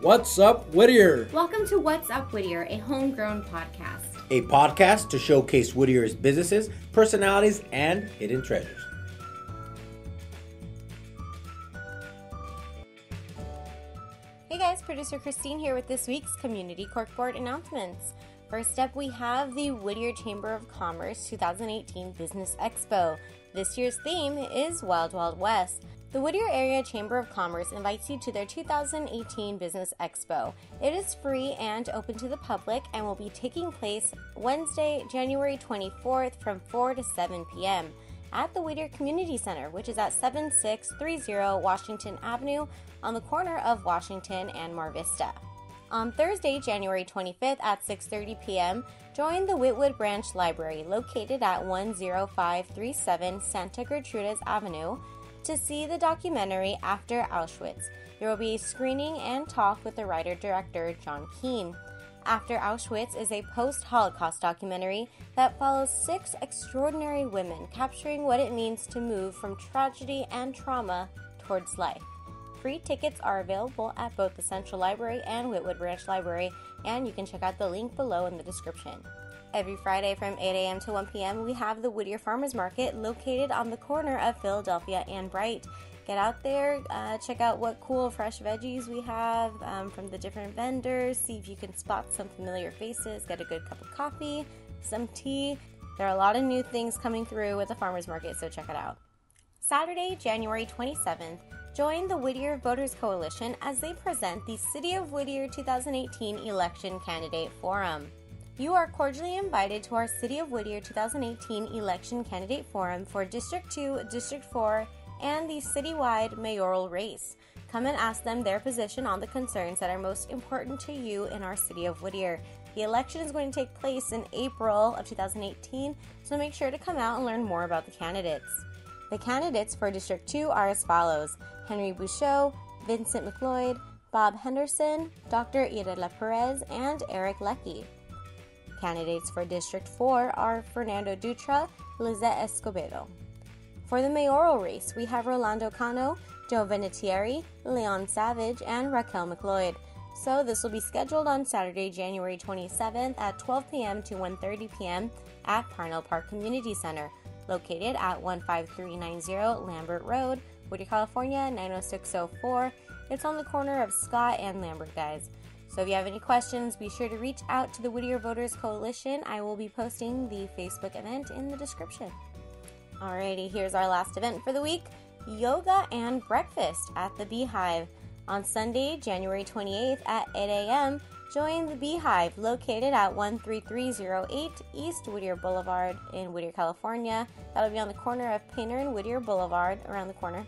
What's up, Whittier? Welcome to What's Up Whittier, a homegrown podcast. A podcast to showcase Whittier's businesses, personalities, and hidden treasures. Hey guys, producer Christine here with this week's Community Corkboard announcements. First up, we have the Whittier Chamber of Commerce 2018 Business Expo. This year's theme is Wild Wild West. The Whittier Area Chamber of Commerce invites you to their 2018 Business Expo. It is free and open to the public and will be taking place Wednesday, January 24th from 4 to 7 p.m. at the Whittier Community Center, which is at 7630 Washington Avenue on the corner of Washington and Mar Vista. On Thursday, January 25th at 6:30 p.m., join the Whittwood Branch Library located at 10537 Santa Gertrudes Avenue to see the documentary After Auschwitz. There will be a screening and talk with the writer director Jon Kean. After Auschwitz is a post Holocaust documentary that follows six extraordinary women capturing what it means to move from tragedy and trauma towards life. Free tickets are available at both the Central Library and Whittwood Branch Library, and you can check out the link below in the description. Every Friday from 8 a.m. to 1 p.m., we have the Whittier Farmers Market located on the corner of Philadelphia and Bright. Get out there, uh, check out what cool fresh veggies we have um, from the different vendors, see if you can spot some familiar faces, get a good cup of coffee, some tea. There are a lot of new things coming through with the Farmers Market, so check it out. Saturday, January 27th, join the Whittier Voters Coalition as they present the City of Whittier 2018 Election Candidate Forum. You are cordially invited to our City of Whittier 2018 Election Candidate Forum for District 2, District 4, and the citywide mayoral race. Come and ask them their position on the concerns that are most important to you in our City of Whittier. The election is going to take place in April of 2018, so make sure to come out and learn more about the candidates. The candidates for District 2 are as follows Henry Bouchot, Vincent McLeod, Bob Henderson, Dr. Irela Perez, and Eric Leckie. Candidates for District 4 are Fernando Dutra, Lizette Escobedo. For the mayoral race, we have Rolando Cano, Joe Vinatieri, Leon Savage, and Raquel McLeod. So this will be scheduled on Saturday, January 27th at 12 p.m. to 1:30 p.m. at Parnell Park Community Center, located at 15390 Lambert Road, Whittier, California 90604. It's on the corner of Scott and Lambert, guys. So if you have any questions, be sure to reach out to the Whittier Voters Coalition. I will be posting the Facebook event in the description. Alrighty, here's our last event for the week yoga and breakfast at the Beehive. On Sunday, January 28th at 8 a.m., join the Beehive located at 13308 East Whittier Boulevard in Whittier, California. That'll be on the corner of Painter and Whittier Boulevard, around the corner.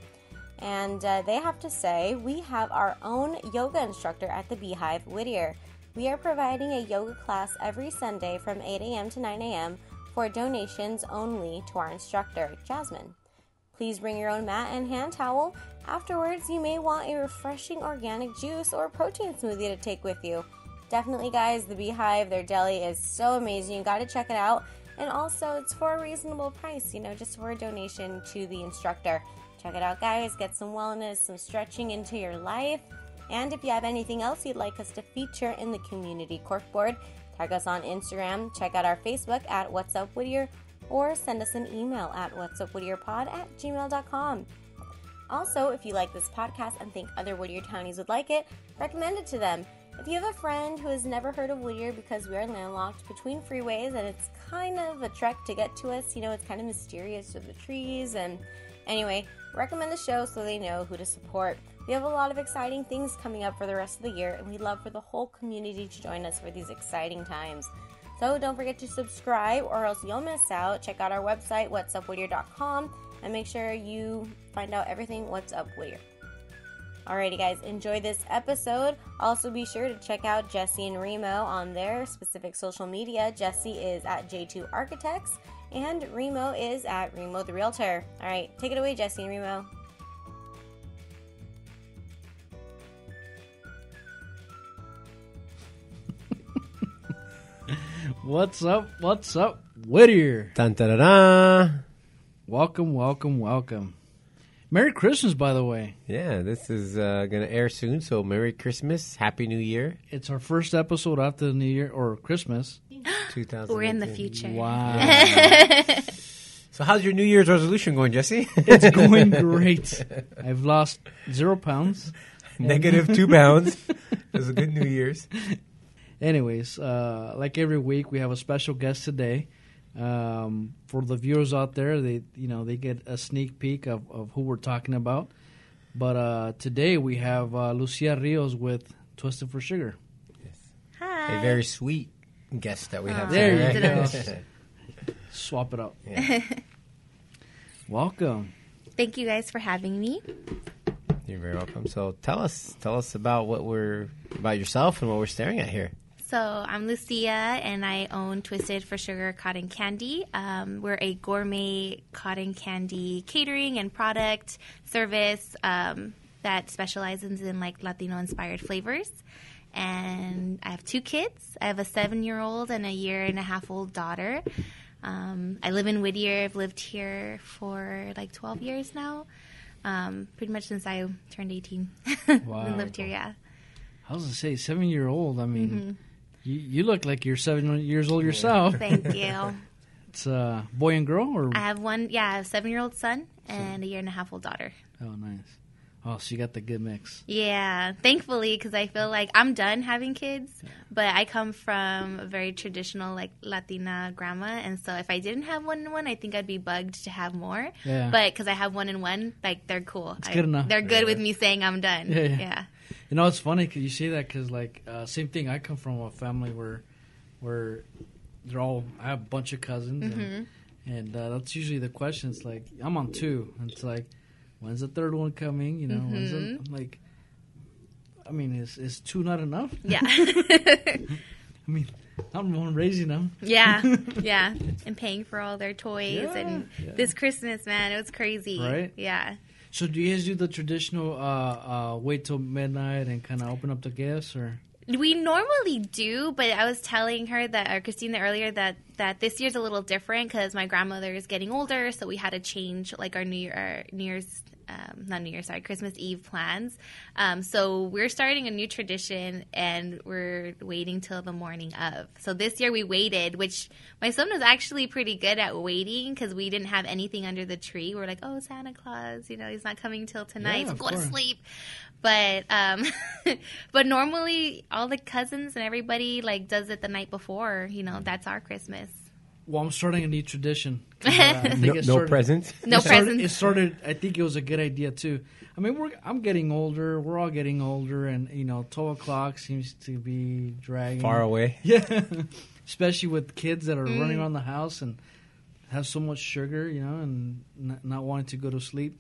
And uh, they have to say, we have our own yoga instructor at the Beehive, Whittier. We are providing a yoga class every Sunday from 8 a.m. to 9 a.m. for donations only to our instructor, Jasmine. Please bring your own mat and hand towel. Afterwards, you may want a refreshing organic juice or protein smoothie to take with you. Definitely, guys, the Beehive, their deli is so amazing. You gotta check it out. And also, it's for a reasonable price, you know, just for a donation to the instructor. Check it out, guys. Get some wellness, some stretching into your life. And if you have anything else you'd like us to feature in the community corkboard, tag us on Instagram, check out our Facebook at What's Up Whittier, or send us an email at whatsupwhittierpod at gmail.com. Also, if you like this podcast and think other Whittier townies would like it, recommend it to them. If you have a friend who has never heard of Whittier because we are landlocked between freeways and it's kind of a trek to get to us, you know, it's kind of mysterious with the trees and anyway, recommend the show so they know who to support. We have a lot of exciting things coming up for the rest of the year and we'd love for the whole community to join us for these exciting times. So don't forget to subscribe or else you'll miss out. Check out our website, whatsupwhittier.com, and make sure you find out everything What's Up Whittier. Alrighty, guys, enjoy this episode. Also, be sure to check out Jesse and Remo on their specific social media. Jesse is at J2 Architects, and Remo is at Remo the Realtor. All right, take it away, Jesse and Remo. What's up? What's up, Whittier? Dun, da, da, da. Welcome, welcome, welcome. Merry Christmas, by the way. Yeah, this is uh, going to air soon, so Merry Christmas, Happy New Year, It's our first episode after the New Year or Christmas. 2000. We're in the future. Wow. So, how's your New Year's resolution going, Jesse? it's going great. I've lost zero pounds. Negative two pounds. It was a good New Year's. Anyways, uh, like every week, we have a special guest today. Um, for the viewers out there, they you know they get a sneak peek of, of who we're talking about. But uh, today we have uh, Lucia Rios with Twisted for Sugar. Hi. A very sweet guest that we have There today. you go. Swap it up. Yeah. Welcome. Thank you guys for having me. You're very welcome. So, tell us, tell us about what we're about yourself and what we're staring at here. So I'm Lucia, and I own Twisted for Sugar Cotton Candy. Um, we're a gourmet cotton candy catering and product service um, that specializes in like Latino-inspired flavors. And I have two kids. I have a seven-year-old and a year and a half-old daughter. Um, I live in Whittier. I've lived here for like 12 years now. Um, pretty much since I turned 18. Wow. lived here, yeah. I was gonna say seven year old. I mean, you, you look like you're seven years old yourself. Thank you. It's uh, boy and girl, or I have one, yeah, I have a seven year old son and a year and a half old daughter. oh, nice. Oh, so you got the good mix. Yeah, thankfully, because I feel like I'm done having kids, but I come from a very traditional, like Latina grandma, and so if I didn't have one in one, I think I'd be bugged to have more. Yeah. But because I have one in one, like they're cool. It's good enough. They're good with me saying I'm done. Yeah, yeah. You know, it's funny because you say that because, like, uh, same thing. I come from a family where, where they're all. I have a bunch of cousins, and, and uh, that's usually the question. It's like I'm on two, and it's like, when's the third one coming? You know, when's the, I'm like, I mean, is is two not enough? Yeah. I mean, I'm the one raising them. yeah. Yeah. And paying for all their toys. Yeah, and yeah. this Christmas, man, it was crazy. Right? Yeah. So, do you guys do the traditional uh, uh, wait till midnight and kind of open up the gifts, or? We normally do, but I was telling her that, or Christina earlier, that that this year's a little different because my grandmother is getting older, so we had to change like our New Year, our New Year's, um, not New Year, sorry, Christmas Eve plans. Um, so we're starting a new tradition, and we're waiting till the morning of. So this year we waited, which my son was actually pretty good at waiting because we didn't have anything under the tree. We're like, oh, Santa Claus, you know, he's not coming till tonight, Yeah, so go to sleep but um but normally all the cousins and everybody like does it the night before you know that's our christmas Well, I'm starting a new tradition. uh, I think No, it no started- presents. no it started, presents It started. I think it was a good idea too. I mean, we're I'm getting older. We're all getting older, and you know, twelve o'clock seems to be dragging Far away. Yeah, especially with kids that are Mm. running around the house and have so much sugar, you know, and not, not wanting to go to sleep.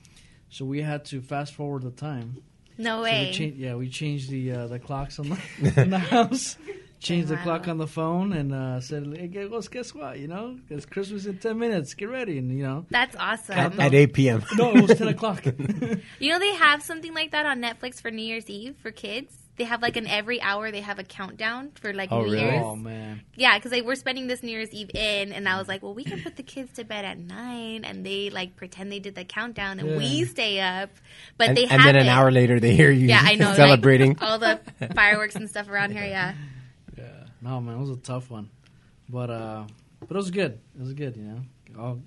So we had to fast forward the time. no So way we changed, yeah, we changed the uh, the clocks on the, in the house. Changed the clock on the phone and uh, said, "Hey, guess, guess what? You know, it's Christmas in ten minutes. Get ready." And you know, that's awesome At 8 p.m. no, it was ten o'clock. you know they have something like that on netflix for new year's eve for kids they have like an every hour they have a countdown for like Oh, new really? year's oh man, yeah because like, we're spending this new year's eve in and i was like well we can put the kids to bed at nine and they like pretend they did the countdown and Yeah. we stay up but And, they and then an hour later, they hear you yeah i know like, celebrating. all the fireworks and stuff around here yeah yeah, no man, it was a tough one, but uh, but it was good. It was good, you know. All,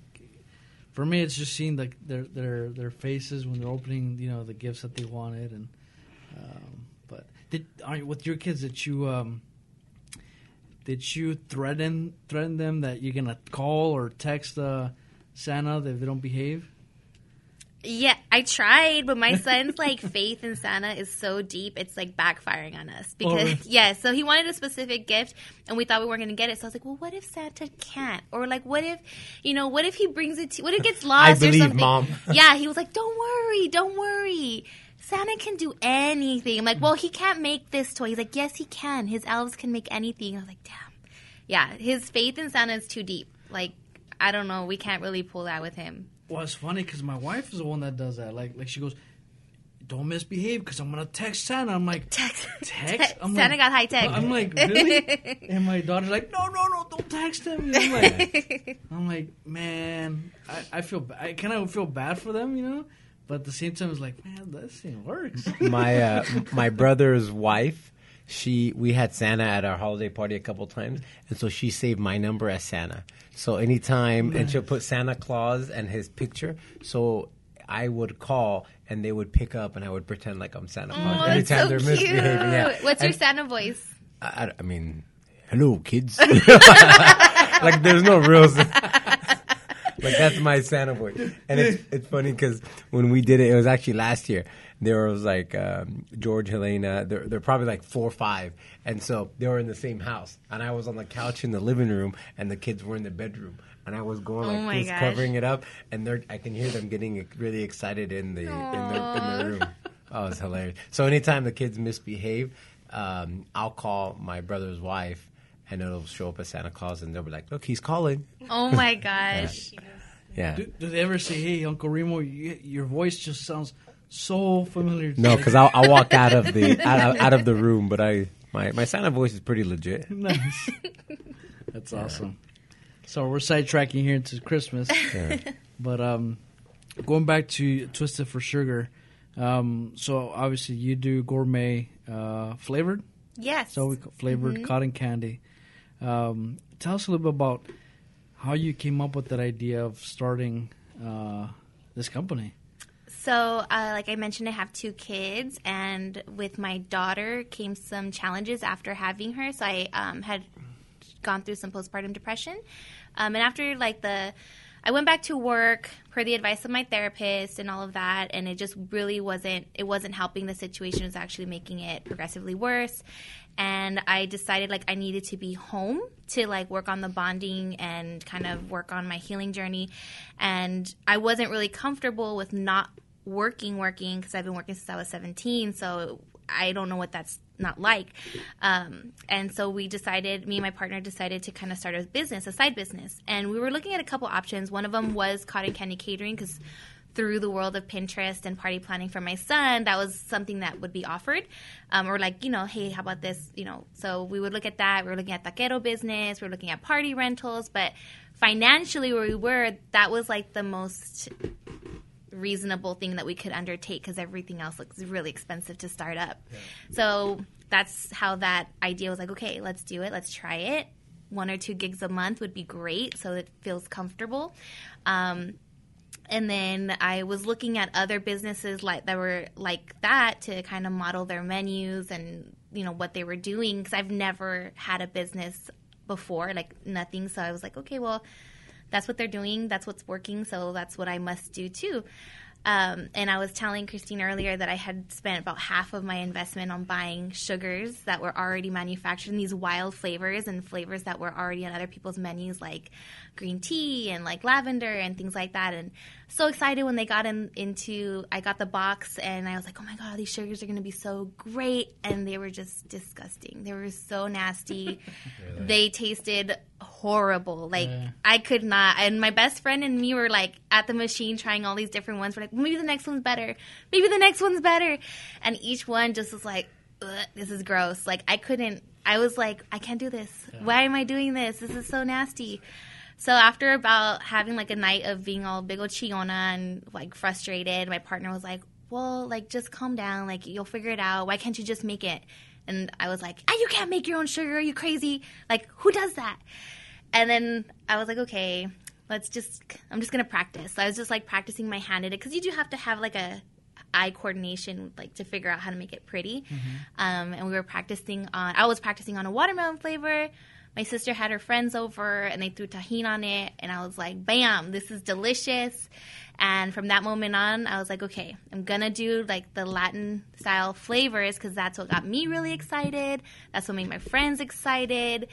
for me, it's just seeing the, their their their faces when they're opening, you know, the gifts that they wanted, and um, but did with your kids did you um did you threaten threaten them that you're gonna call or text uh, Santa if they don't behave? Yeah, I tried, but my son's like faith in Santa is so deep, it's like backfiring on us. Because really? yeah, so he wanted a specific gift, and we thought we weren't going to get it. So I was like, well, what if Santa can't? Or like, what if, you know, what if he brings it to? What if it gets lost I believe, or something? Mom. Yeah, he was like, don't worry, don't worry. Santa can do anything. I'm like, well, he can't make this toy. He's like, yes, he can. His elves can make anything. I was like, damn. Yeah, his faith in Santa is too deep. Like, I don't know. We can't really pull that with him. Well, it's funny because my wife is the one that does that. Like, like she goes, "Don't misbehave because I'm gonna text Santa." I'm like, Text. Text? I'm Santa like- got high tech. I'm like, really? and my daughter's like, no, no, no, don't text him. You I'm like, I'm like, man, I, I feel, ba- I kind of feel bad for them, you know, but at the same time, it's like, man, this thing works. my uh, my brother's wife she we had santa at our holiday party a couple times and so she saved my number as santa so anytime and she'll put santa claus and his picture so i would call and they would pick up and i would pretend like i'm santa claus Oh, that's so they're cute. misbehaving yeah What's your Santa voice? I, I- I mean hello kids like there's no real like that's my Santa voice, and it's it's funny because when we did it, it was actually last year. There was like um, George, Helena. They're they're probably like four or five, and so they were in the same house, and I was on the couch in the living room, and the kids were in the bedroom. And I was going Oh like my this, gosh. covering it up, and they're I can hear them getting really excited in the in the, in the room. Oh, it's hilarious. So anytime the kids misbehave, um, I'll call my brother's wife, and it'll show up as Santa Claus, and they'll be like, "Look, he's calling." Oh my gosh. Yeah. Do, do they ever say, "Hey, Uncle Remo, you, your voice just sounds so familiar"? No, because I'll, I'll walk out of the out, of- out of the room, but I my my Santa voice is pretty legit. nice. That's awesome. So we're sidetracking here into Christmas, Yeah. but um, going back to Twisted for Sugar. Um, so obviously you do gourmet uh, flavored, Yes. so we call flavored cotton candy. Um, tell us a little bit about how you came up with that idea of starting uh, this company. So, uh, like I mentioned, I have two kids, and with my daughter came some challenges after having her. So I um, had gone through some postpartum depression, um, and after like the, I went back to work per the advice of my therapist and all of that, and it just really wasn't. It wasn't helping the situation. It was actually making it progressively worse. And I decided like I needed to be home to like work on the bonding and kind of work on my healing journey. And I wasn't really comfortable with not working, working because I've been working since I was 17. So I don't know what that's not like. Um, and so we decided, me and my partner decided to kind of start a business, a side business. And we were looking at a couple options. One of them was cotton candy catering because through the world of Pinterest and party planning for my son, that was something that would be offered. Um, or like, you know, hey, how about this? You know, so we would look at that. We were looking at taquero business. We were looking at party rentals. But financially, where we were, that was like the most reasonable thing that we could undertake because everything else looks really expensive to start up. So that's how that idea was like, okay, let's do it. Let's try it. One or two gigs a month would be great so it feels comfortable. Um, and then I was looking at other businesses like that were like that to kind of model their menus and you know what they were doing because I've never had a business before, like nothing. So I was like, okay, well, that's what they're doing. That's what's working. So that's what I must do too. Um, and I was telling Christine earlier that I had spent about half of my investment on buying sugars that were already manufactured in these wild flavors and flavors that were already on other people's menus, like green tea and like lavender and things like that. And so excited when they got in, into, I got the box and I was like, oh my God, these sugars are going to be so great. And they were just disgusting. They were so nasty. They tasted horrible. Like Yeah. I could not. And my best friend and me were like at the machine trying all these different ones. We're like, maybe the next one's better. Maybe the next one's better. And each one just was like, Ugh, this is gross. Like I couldn't. I was like, I can't do this. Why am I doing this? This is so nasty. So after about having like a night of being all big old chiona and like frustrated, my partner was like, "Well, like just calm down. Like you'll figure it out. Why can't you just make it?" And I was like, ah, "You can't make your own sugar. Are you crazy? Like who does that?" And then I was like, "Okay, let's just. I'm just gonna practice." So I was just like practicing my hand at it because you do have to have like a eye coordination like to figure out how to make it pretty. Um, and we were practicing on. I was practicing on a watermelon flavor. My sister had her friends over and they threw Tajín on it, and I was like, "Bam! This is delicious." And from that moment on, I was like, "Okay, I'm gonna do like the Latin style flavors because that's what got me really excited. That's what made my friends excited."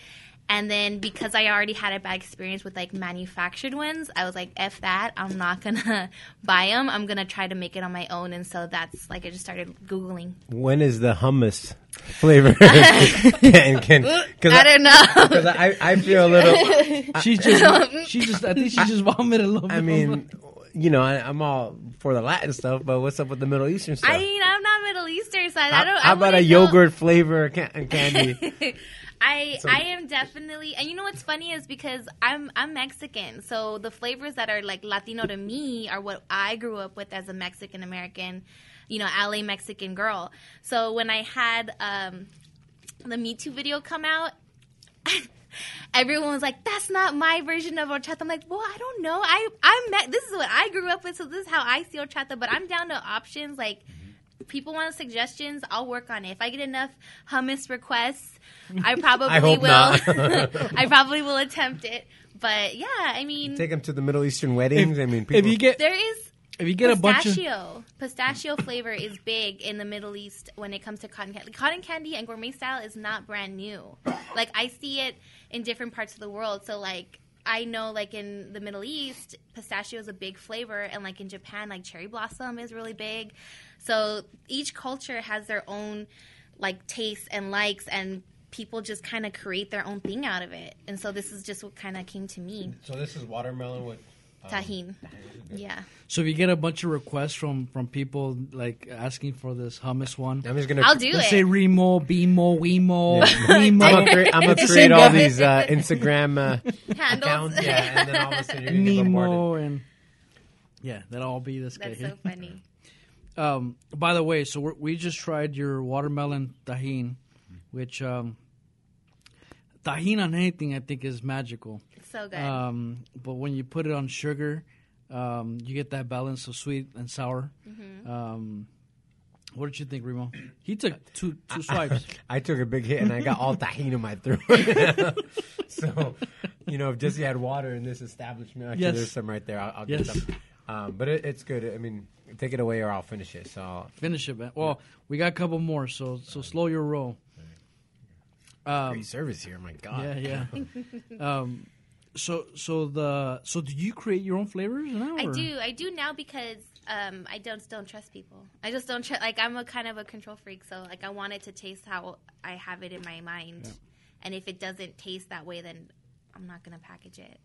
And then because I already had a bad experience with like manufactured ones, I was like, "F that! I'm not gonna buy them. I'm gonna try to make it on my own." And so that's like I just started googling. When is the hummus flavor? and can because I don't know. because I, I feel a little. She just, she just, I think she just vomited a little bit. I mean, you know, I, I'm all for the Latin stuff, but what's up with the Middle Eastern stuff? I mean, I'm not Middle Eastern, so I how, don't. how I about a wouldn't know. yogurt flavor can- candy? I So- I am definitely, and you know what's funny is because I'm I'm Mexican, so the flavors that are like Latino to me are what I grew up with as a Mexican American, you know, LA Mexican girl. So when I had um, the Mitú video come out. Everyone was like, "That's not my version of horchata." I'm like, "Well, I don't know. I I'm Me- this is what I grew up with, so this is how I see horchata." But I'm down to options. Like, people want suggestions, I'll work on it. If I get enough hummus requests, I probably I hope will. I probably will attempt it. But yeah, I mean, Take them to the Middle Eastern weddings. I mean, people, if you get there is if you get a bunch of pistachio. Pistachio flavor is big in the Middle East when it comes to cotton candy. Cotton candy and gourmet style is not brand new. Like I see it in different parts of the world. So like I know like in the Middle East, pistachio is a big flavor, and like in Japan, like cherry blossom is really big. So each culture has their own like tastes and likes and people just kind of create their own thing out of it and so this is just what kind of came to me So this is watermelon with. Tajín yeah so if you get a bunch of requests from from people like asking for this hummus one. I'm just gonna. i'll do Let's it say Remo, Bimo, Wemo, I'm Nemo, gonna create, I'm gonna create all these uh, Instagram uh, Handles. accounts. Yeah, and then all of a sudden you're gonna. Nemo, and yeah, that'll all be this guy. That's so funny. Um, by the way, so we're, we just tried your watermelon Tajín, which um, Tajín on anything I think is magical. So good. Um, but when you put it on sugar, um, you get that balance of sweet and sour. Mm-hmm. Um, what did you think, Remo? He took two two swipes. I took a big hit and I got all Tajín in my throat. so, you know, if Jesse had water in this establishment, actually, Yes. there's some right there. I'll, I'll Yes. get some. Um, but it, it's good. I mean, take it away or I'll finish it. So, I'll, Finish it, man. Well, we got a couple more, so so slow your roll. Um, great service here. My God. yeah, yeah. um, so so the so do you create your own flavors now? I or- do. I do now because um, I don't don't trust people. I just don't trust. Like I'm a kind of a control freak, so like I want it to taste how I have it in my mind, and if it doesn't taste that way, then I'm not gonna package it.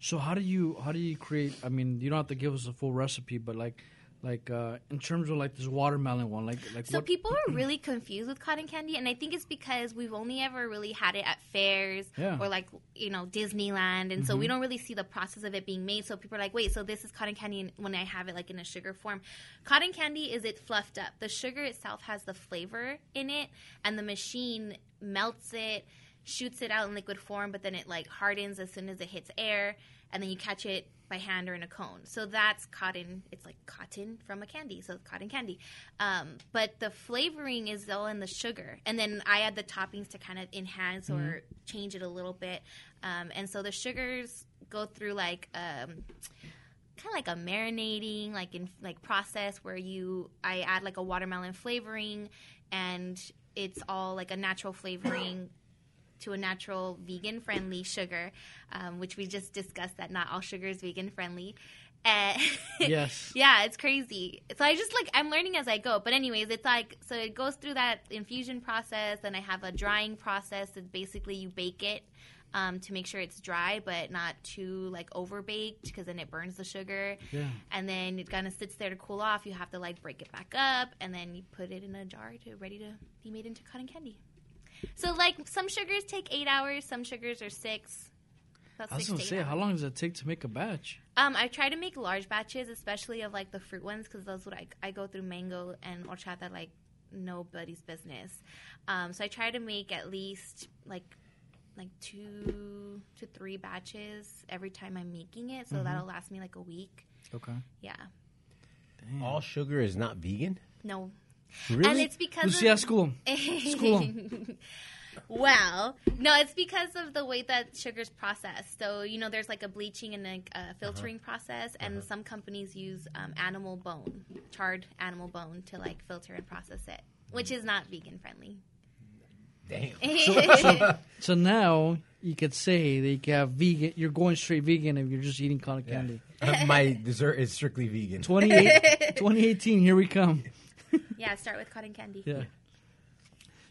So how do you how do you create? I mean, you don't have to give us a full recipe, but like like uh, in terms of like this watermelon one, like like So what? people are really confused with cotton candy, and I think it's because we've only ever really had it at fairs Yeah. or like you know Disneyland, and so we don't really see the process of it being made. So people are like, "Wait, so this is cotton candy?" When I have it like in a sugar form, cotton candy is it fluffed up. The sugar itself has the flavor in it, and the machine melts it, shoots it out in liquid form, but then it like hardens as soon as it hits air, and then you catch it by hand or in a cone. So that's cotton. It's like cotton from a candy, so it's cotton candy. Um, but the flavoring is all in the sugar, and then I add the toppings to kind of enhance or change it a little bit. Um, and so the sugars go through like. Um, kind of like a marinating like in like process where you I add like a watermelon flavoring and it's all like a natural flavoring to a natural vegan friendly sugar um, which we just discussed that not all sugar is vegan friendly and Yes. yeah it's crazy. So i just like i'm learning as i go. But anyways it's like so it goes through that infusion process and i have a drying process. It's basically you bake it um, to make sure it's dry but not too like over baked because then it burns the sugar. Yeah. and then it kind of sits there to cool off. You have to like break it back up and then you put it in a jar to ready to be made into cotton candy so like some sugars take eight hours some sugars are six about I was six gonna to say, hours. how long does it take to make a batch? Um, I try to make large batches, especially of like the fruit ones, because those would I, I go through mango and horchata like nobody's business. Um, so I try to make at least like like two to three batches every time I'm making it, so that'll last me like a week. Okay. Yeah, All sugar is not vegan. no, Really? and it's because Lucia, of, school 'em. School 'em. well, no, it's because of the way that sugar's processed. So, you know, there's like a bleaching and a, a filtering process, and some companies use um, animal bone, charred animal bone, to like filter and process it, which is not vegan friendly. Damn. So now you could say that you can have vegan. You're going straight vegan if you're just eating cotton candy. My dessert is strictly vegan. 28, 2018, here we come. yeah, start with cotton candy. Yeah.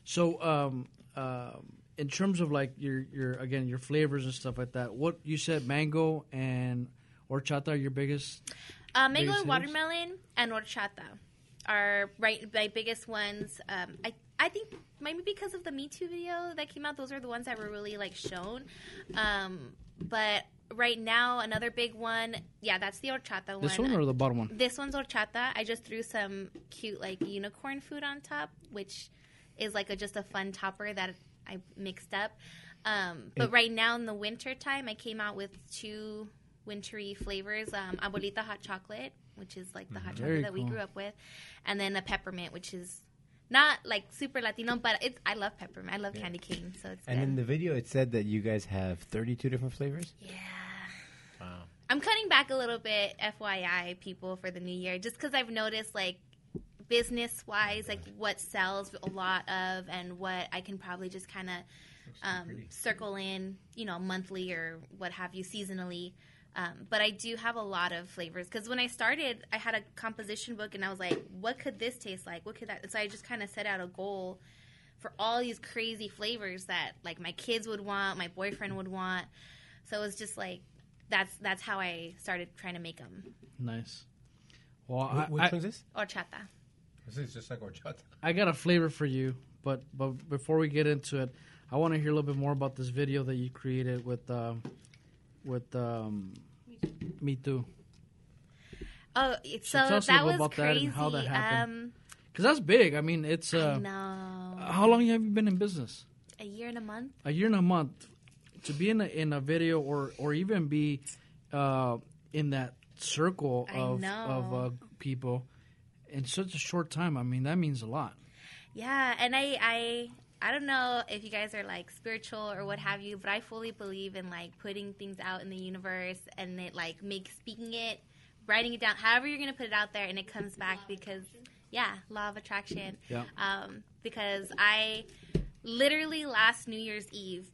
So, um, um, in terms of like your your again your flavors and stuff like that, what you said mango and horchata are your biggest. Uh, mango Biggest and watermelon and horchata are right my biggest ones. Um, I I think maybe because of the Mitú video that came out, those are the ones that were really like shown. Um, but right now, another big one, yeah, that's the horchata This one. one or the bottom one? This one's horchata. I just threw some cute like unicorn food on top, which is like a, just a fun topper that I mixed up. Um, but right now in the winter time, I came out with two wintry flavors: um, abuelita hot chocolate, which is like the hot Very chocolate that we cool. grew up with, and then a peppermint, which is not like super Latino, but it's I love peppermint. I love candy cane, so it's And good. in the video, it said that you guys have 32 different flavors. yeah. Wow. I'm cutting back a little bit, FYI, people, for the new year, just because I've noticed, like, business wise, like, what sells a lot of and what I can probably just kind of um, circle in, you know, monthly or what have you, seasonally. Um, but I do have a lot of flavors because when I started, I had a composition book and I was like, what could this taste like? What could that? So I just kind of set out a goal for all these crazy flavors that like my kids would want, my boyfriend would want. So it was just like that's that's how I started trying to make them. Nice. Well, I, Which I, one's this? Horchata. This is just like horchata. I got a flavor for you, but but before we get into it, I want to hear a little bit more about this video that you created with um, with um, Mitú. Oh, it's, So so, tell us that was about that and crazy. how that happened. Um, Because that's big. I mean, it's I uh, know. how long have you been in business? A year and a month. A year and a month. To be in a, in a video or or even be uh, in that circle of of uh, people in such a short time. I mean, that means a lot. Yeah, and I, I, I don't know if you guys are like spiritual or what have you, but I fully believe in like putting things out in the universe and it like make speaking it, writing it down, however you're gonna put it out there, and it comes back because yeah, law of attraction. Yeah. Um, because I literally last New Year's Eve.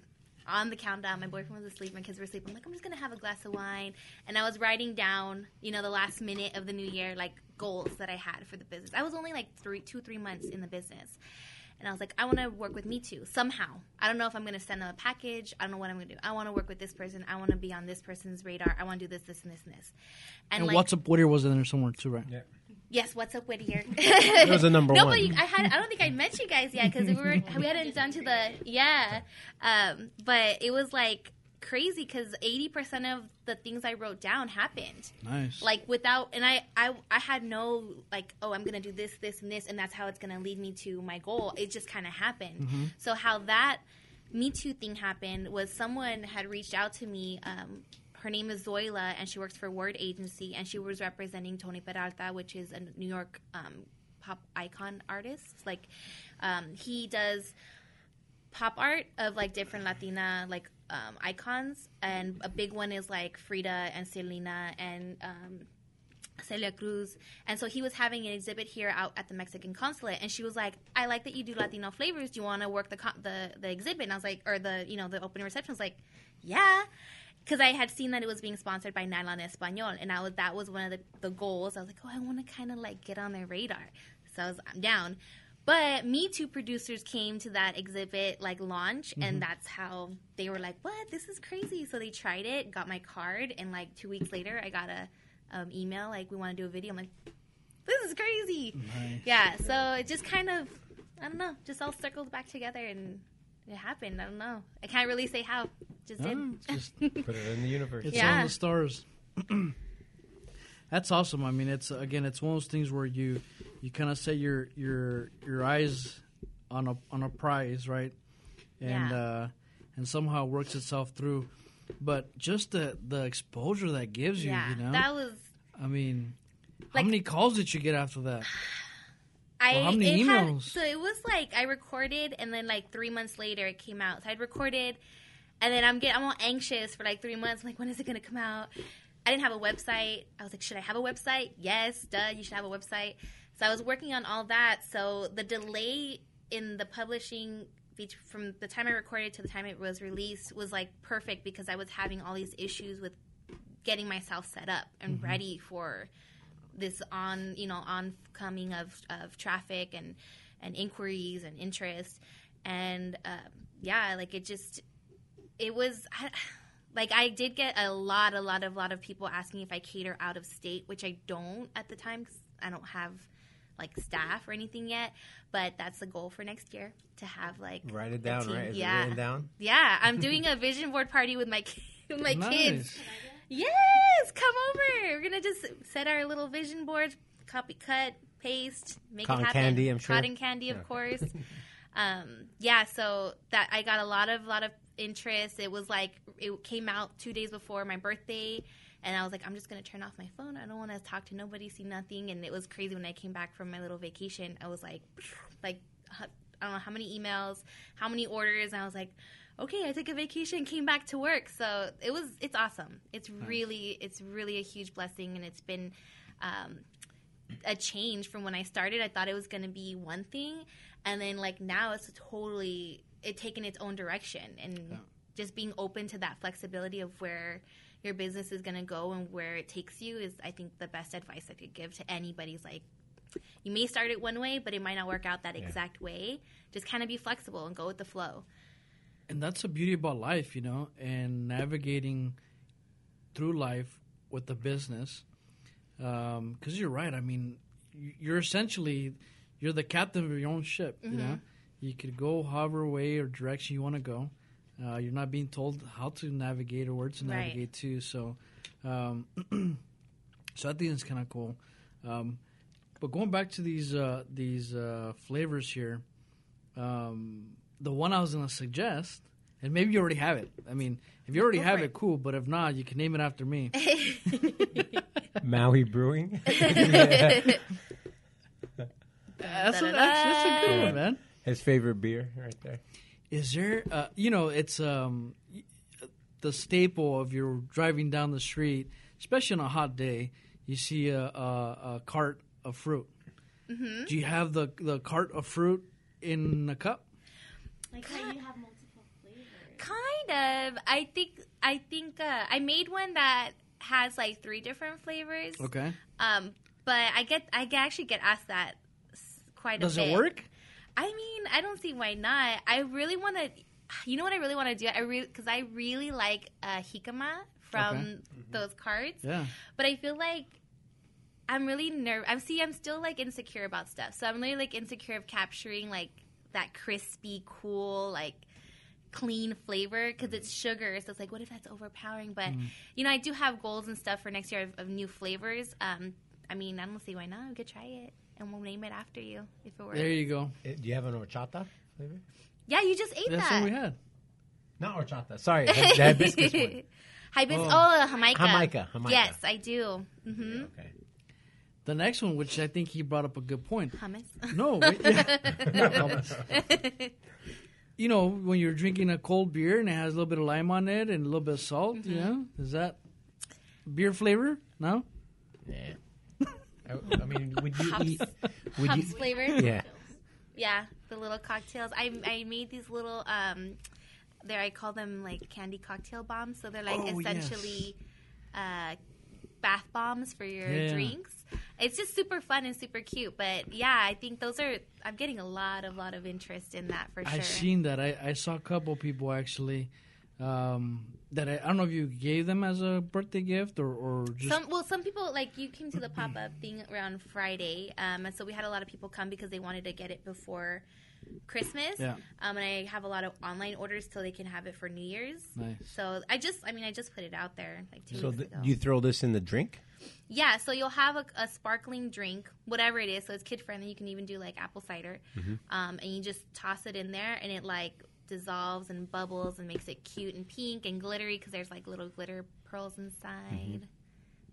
On the countdown, my boyfriend was asleep, my kids were asleep. I'm like, I'm just gonna have a glass of wine, and I was writing down, you know, the last minute of the new year, like goals that I had for the business. I was only like three, two, three months in the business, and I was like, I want to work with Mitú somehow. I don't know if I'm going to send them a package. I don't know what I'm going to do. I want to work with this person. I want to be on this person's radar. I want to do this, this, and this, and this. And like, What's Up Whittier was in there somewhere too, right? Yeah. Yes, what's up, Whittier? It was a number no, one. but I had. I don't think I met you guys yet because we were we hadn't done to the yeah. Um, but it was like crazy because eighty percent of the things I wrote down happened. Nice. like without and I, I i had no like oh i'm gonna do this this and this and that's how it's gonna lead me to my goal. It just kind of happened so how that mitú thing happened was someone had reached out to me um, her name is zoila and she works for word agency and she was representing tony peralta which is a new york um, pop icon artist. Like um, he does pop art of like different Latina like um, icons, and a big one is like Frida and Selena and um, Celia Cruz. And so he was having an exhibit here out at the Mexican consulate, and she was like, "I like that you do Latino flavors. Do you want to work the the the exhibit?" And I was like, or the you know the opening reception I was like, "Yeah." Because I had seen that it was being sponsored by Nylon Espanol, and I was that was one of the, the goals. I was like, oh, I want to kind of like get on their radar, so I was I'm down. But Mitú producers came to that exhibit like launch, and that's how they were like, "What? This is crazy!" So they tried it, got my card, and like two weeks later, I got a um, email like, "We want to do a video." I'm like, "This is crazy!" Nice. Yeah. So it just kind of, I don't know, just all circled back together, and it happened. I don't know. I can't really say how. Just did. just Put it in the universe. It's Yeah. on the stars. That's awesome. I mean, it's again, it's one of those things where you you kind of set your your your eyes on a on a prize, right? And Yeah. uh, and somehow it works itself through. But just the the exposure that gives you, yeah. you know. That was. I mean, how many calls did you get after that? I Well, how many it had- emails? so it was like I recorded, and then like three months later it came out. So I'd recorded, and then I'm get I'm all anxious for like three months. I'm like, when is it gonna come out? I didn't have a website. I was like, should I have a website? Yes, duh, you should have a website. So I was working on all that. So the delay in the publishing from the time I recorded to the time it was released was like perfect because I was having all these issues with getting myself set up and Mm-hmm. ready for this on you know oncoming of of traffic and and inquiries and interest and um, yeah like it just it was I, like I did get a lot a lot of lot of people asking if I cater out of state which I don't at the time because I don't have like staff or anything yet, but that's the goal for next year to have like Write it down, right? Is yeah. it down? Yeah, I'm doing a vision board party with my ki- with my kids. Yes, come over. We're gonna just set our little vision boards, copy, cut, paste, make Cotton it happen. candy, I'm sure. Cotton candy, of course. um, yeah, so that I got a lot of lot of interest. It was like it came out two days before my birthday, and I was like, I'm just gonna turn off my phone. I don't want to talk to nobody, see nothing. And it was crazy when I came back from my little vacation. I was like, like I don't know how many emails, how many orders, and I was like, okay, I took a vacation, came back to work. So it was, it's awesome. It's really, it's really a huge blessing, and it's been. Um, a change from when I started. I thought it was going to be one thing, and then like now it's totally it taken its own direction, and just being open to that flexibility of where your business is going to go and where it takes you is, I think, the best advice I could give to anybody's like. You may start it one way, but it might not work out that exact way. Just kind of be flexible and go with the flow. And that's the beauty about life, you know, and navigating through life with the business. Um, because you're right. I mean, you're essentially you're the captain of your own ship. You mm-hmm. know, you could go however way or direction you want to go. Uh, you're not being told how to navigate or where to Right. navigate to. So, um, so I think it's kind of cool. Um, but going back to these uh, these uh, flavors here, um, the one I was going to suggest, and maybe you already have it. I mean, if you already Go have it, it. cool. But if not, you can name it after me. Maui Brewing. That's, a, that's, that's a good one, man. His favorite beer, right there. Is there, uh, you know, it's um, the staple of you're driving down the street, especially on a hot day. You see a, a, a cart of fruit. Mm-hmm. Do you have the the cart of fruit in a cup? Like So you have multiple flavors. Kind of. I think. I think uh, I made one that has like three different flavors. Okay. Um, but I get. I actually get asked that quite Does a bit. Does it work? I mean, I don't see why not. I really want to. You know what I really want to do? I really because I really like uh, jicama from Okay. those cards. Yeah. But I feel like I'm really nervous. I'm see. I'm still like insecure about stuff. So I'm really like insecure of capturing like that crispy, cool, like clean flavor because it's sugar. So it's like, what if that's overpowering? But you know, I do have goals and stuff for next year of, of new flavors. Um, I mean, I don't see why not. We could try it, and we'll name it after you if it works. There you go. Uh, Do you have an horchata flavor? yeah, you just ate That's that. what we had. Not horchata. Sorry, the the hibiscus one. Hibiscus. Oh. Oh, Jamaica. Jamaica, Jamaica. Yes, I do. hmm Okay. The next one, which I think he brought up a good point. Hummus. No, wait, yeah. Hummus. you know, when you're drinking a cold beer and it has a little bit of lime on it and a little bit of salt, you know, is that beer flavor? No. Yeah. I, I mean, would you Hops. eat? Would Hops you? flavor. Yeah. Yeah, the little cocktails. I I made these little um there I call them like candy cocktail bombs. So they're like Oh, yes. essentially uh bath bombs for your Yeah. drinks. It's just super fun and super cute. But yeah, I think those are I'm getting a lot of lot of interest in that for sure. I've seen that. I, I saw a couple people actually um, that I, I don't know if you gave them as a birthday gift or, or just some well, some people like you came to the pop up thing around Friday, um, and so we had a lot of people come because they wanted to get it before Christmas. Yeah. Um, and I have a lot of online orders till they can have it for New Year's. Nice. So I just, I mean, I just put it out there like two So weeks th- ago. you throw this in the drink? yeah. So you'll have a, a sparkling drink, whatever it is. So it's kid friendly. You can even do like apple cider, um, and you just toss it in there, and it like dissolves and bubbles and makes it cute and pink and glittery because there's like little glitter pearls inside.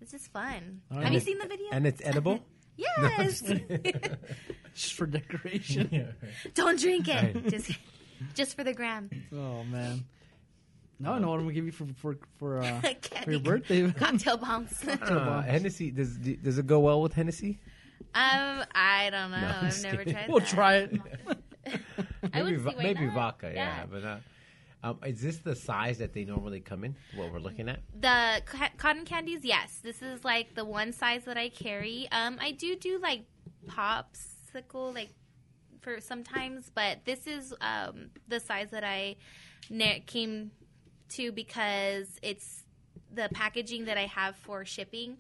It's just fun. Have and you seen the video? And it's edible? yes. just for decoration. Don't drink it. Just, just for the gram. Oh man. Now I know what I'm gonna give you for for for, uh, for your birthday. Cocktail bombs. Uh, Hennessy, does does it go well with Hennessy? Um, I don't know. I'm I've never kidding. tried. we'll that. try it. I Maybe, maybe not. vodka, yeah. Yeah. But uh, um, is this the size that they normally come in? What we're looking at? The ca- cotton candies, yes. This is like the one size that I carry. Um, I do do like popsicle, like for sometimes, but this is um the size that I ne- came to because it's the packaging that I have for shipping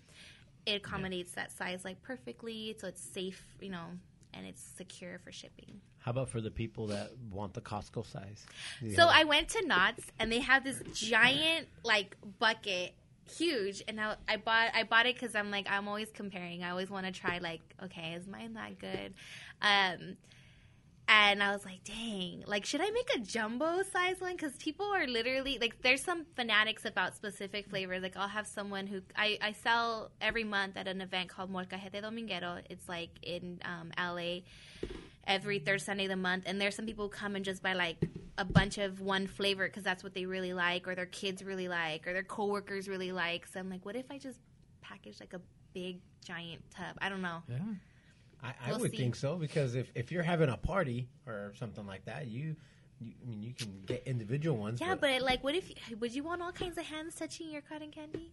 it accommodates that size like perfectly, so it's safe, you know, and it's secure for shipping. How about for the people that want the Costco size? So I went to Knott's and they have this giant like bucket, huge, and I, I bought I bought it because I'm like I'm always comparing. I always want to try like okay, is mine that good? Um, and I was like, dang, like should I make a jumbo size one? Because people are literally like, there's some fanatics about specific flavors. Like I'll have someone who I I sell every month at an event called Molcajete Dominguero. It's like in um, LA every third Sunday of the month, and there's some people who come and just buy like a bunch of one flavor because that's what they really like, or their kids really like, or their coworkers really like. So I'm like, what if I just package like a big giant tub? I don't know. Yeah. I, I We'll would see. think so because if, if you're having a party or something like that, you, you I mean you can get individual ones. Yeah, but like, what if would you want all kinds of hands touching your cotton candy?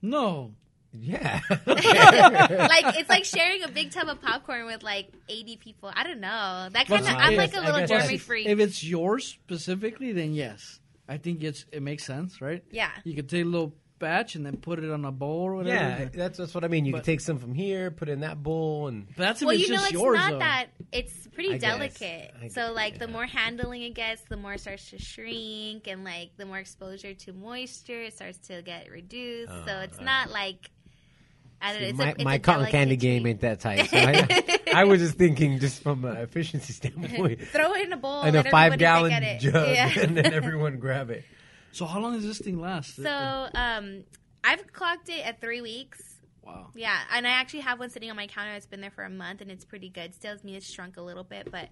No. yeah, like it's like sharing a big tub of popcorn with like 80 people. I don't know. That kind of I'm like a little guess germy freak. If it's yours specifically, then yes. I think it's it makes sense, right? yeah. You could take a little batch and then put it on a bowl or whatever. yeah. That's that's what I mean. You But- can take some from here, put it in that bowl, and But that's if Well, it's you know, just it's yours. not though. that. It's pretty I guess. delicate. I so, guess, like, the yeah. more handling it gets, the more it starts to shrink, and like the more exposure to moisture, it starts to get reduced. so it's uh, not like. I don't know, See, it's my, a, it's my a cotton candy game treat. ain't that tight. So I, I was just thinking, just from an efficiency standpoint, Throw it in a bowl in a let five everybody gallon at it. jug, Yeah. and then everyone grab it. So how long does this thing last? So, um, I've clocked it at three weeks. wow. Yeah, and I actually have one sitting on my counter. It's been there for a month, and it's pretty good. Still, me it's shrunk a little bit, but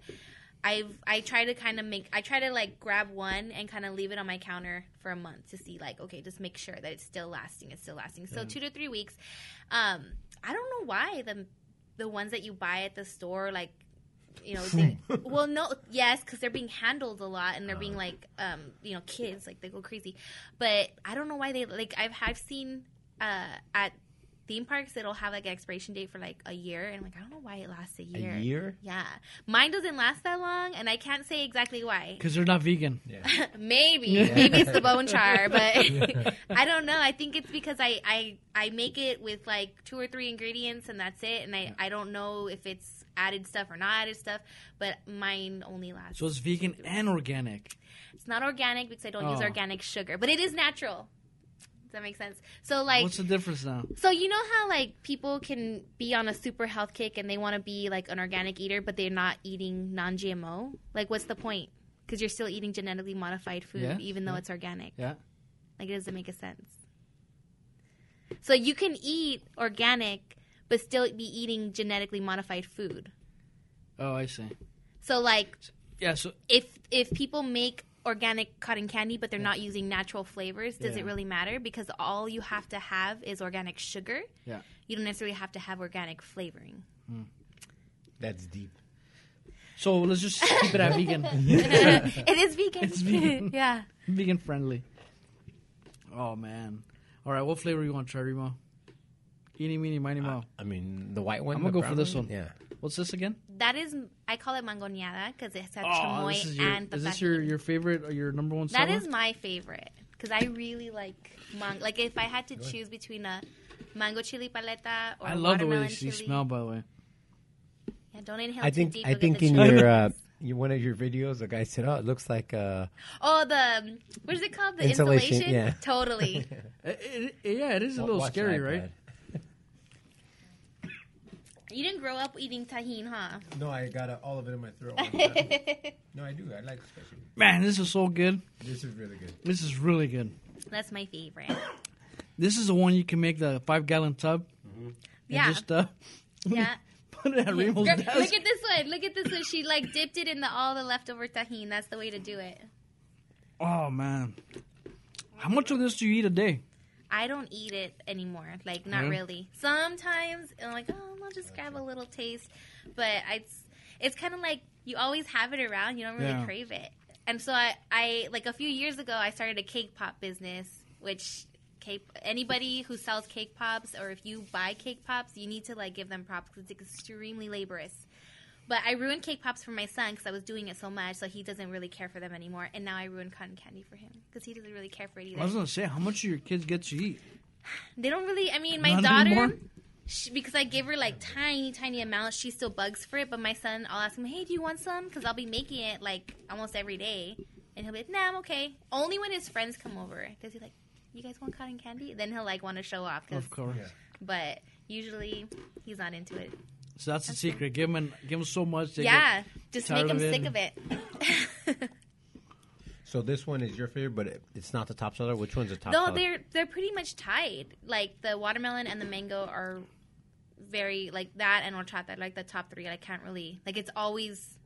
I've I try to kind of make I try to like grab one and kind of leave it on my counter for a month to see like okay, just make sure that it's still lasting. It's still lasting. So two to three weeks. Um, I don't know why the the ones that you buy at the store like. You know, they, well, no, yes, because they're being handled a lot, and they're being like, um, you know, kids, like they go crazy. But I don't know why they like. I've I've seen uh, at theme parks it'll have like an expiration date for like a year and I'm like I don't know why it lasts a year. A year? Yeah. Mine doesn't last that long and I can't say exactly why. Because they're not vegan. maybe. Maybe it's the bone char, but I don't know. I think it's because I, I I make it with like two or three ingredients and that's it and I, I don't know if it's added stuff or not added stuff, but mine only lasts. So it's vegan and organic. It's not organic because I don't use Oh. organic sugar, but it is natural. Does that make sense? So like What's the difference now? So you know how like people can be on a super health kick and they want to be like an organic eater, but they're not eating non-GMO. Like, what's the point? Because you're still eating genetically modified food, Yeah, even though yeah. it's organic. Yeah. Like, it doesn't make a sense. So you can eat organic, but still be eating genetically modified food. Oh, I see. So like, Yeah. So if if people make organic cotton candy but they're not using natural flavors does Yeah. it really matter because all you have to have is organic sugar yeah. you don't necessarily have to have organic flavoring hmm. That's deep. So let's just keep it at vegan. it is vegan It's vegan. yeah vegan friendly. Oh man. All right. What flavor you want to try, Remo? Eeny, meeny, miny, mo. I mean, the white one. I'm gonna go for this one. Yeah. What's this again? that is i call it mangoneada because it has Oh, chamoy this is your, and is this your, your favorite or your number one that seller? is my favorite because i really like mang- like if i had to choose between a mango chili paleta or I love the way watermelon these smell. By the way, yeah don't inhale I too think deep, I think in your uh, you, one of your videos, the guy said, "Oh, it looks like uh, Oh, the what is it called? The Insulation, insulation. yeah. Totally. It- it- yeah, it is a little watch scary, your right? iPad. you didn't grow up eating Tajín, huh? No, I got uh, all of it in my throat. no, I do. I like spicy. Man, this is so good. This is really good. This is really good. That's my favorite. This is the one you can make the five gallon tub. And Yeah. Just uh, Yeah. put it at Remo's Girl, desk. look at this one. Look at this one. She like dipped it in the all the leftover Tajín. That's the way to do it. Oh man, how much of this do you eat a day? I don't eat it anymore. Like not Yeah. really. Sometimes I'm like, oh, I'll just grab a little taste. But it's it's kind of like you always have it around. You don't really Yeah. crave it. And so I, I like a few years ago, I started a cake pop business, which cake anybody who sells cake pops or if you buy cake pops, you need to like give them props because it's extremely laborious. But I ruined cake pops for my son because I was doing it so much, so he doesn't really care for them anymore. And now I ruined cotton candy for him because he doesn't really care for it either. I was gonna say, how much do your kids get to eat? They don't really. I mean, my Not daughter, she, because I give her like tiny, tiny amounts, she still bugs for it. But my son, I'll ask him, "Hey, do you want some?" Because I'll be making it like almost every day, and he'll be like, "Nah, I'm okay." Only when his friends come over does he like, "You guys want cotton candy?" Then he'll like want to show off. 'cause- Of course. But usually he's not into it. So that's the secret. Give them, give them so much. They yeah, get just tired make them of sick of it. So this one is your favorite, but it, it's not the top seller. Which one's the top No, seller? they're they're pretty much tied. Like the watermelon and the mango are very like that and horchata, like the top three. I can't really like. It's always.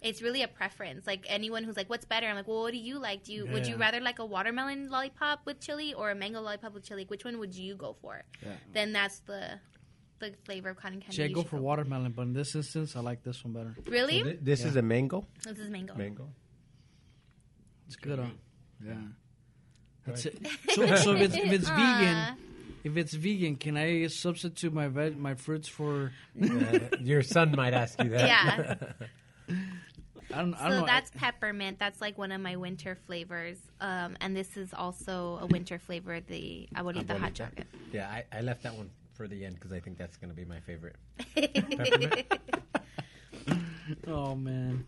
It's really a preference. Like anyone who's like, "What's better?" I'm like, "Well, what do you like? Do you would you rather like a watermelon lollipop with chili or a mango lollipop with chili? Which one would you go for?" Yeah. Then that's the the flavor of cotton candy. See, I go should for watermelon, but in this instance, I like this one better. Really? So thi- this is a mango. this is mango. Mango. It's good, huh? Yeah. That's Right. it. So, so if it's if it's vegan, if it's vegan, can I substitute my veg, my fruits for? Uh, your son might ask you that. Yeah. I don't. I So don't know. that's peppermint. That's like one of my winter flavors. Um, and this is also a winter flavor, the abuelita hot Abuelita. chocolate. Yeah, I, I left that one for the end because I think that's going to be my favorite. Oh man.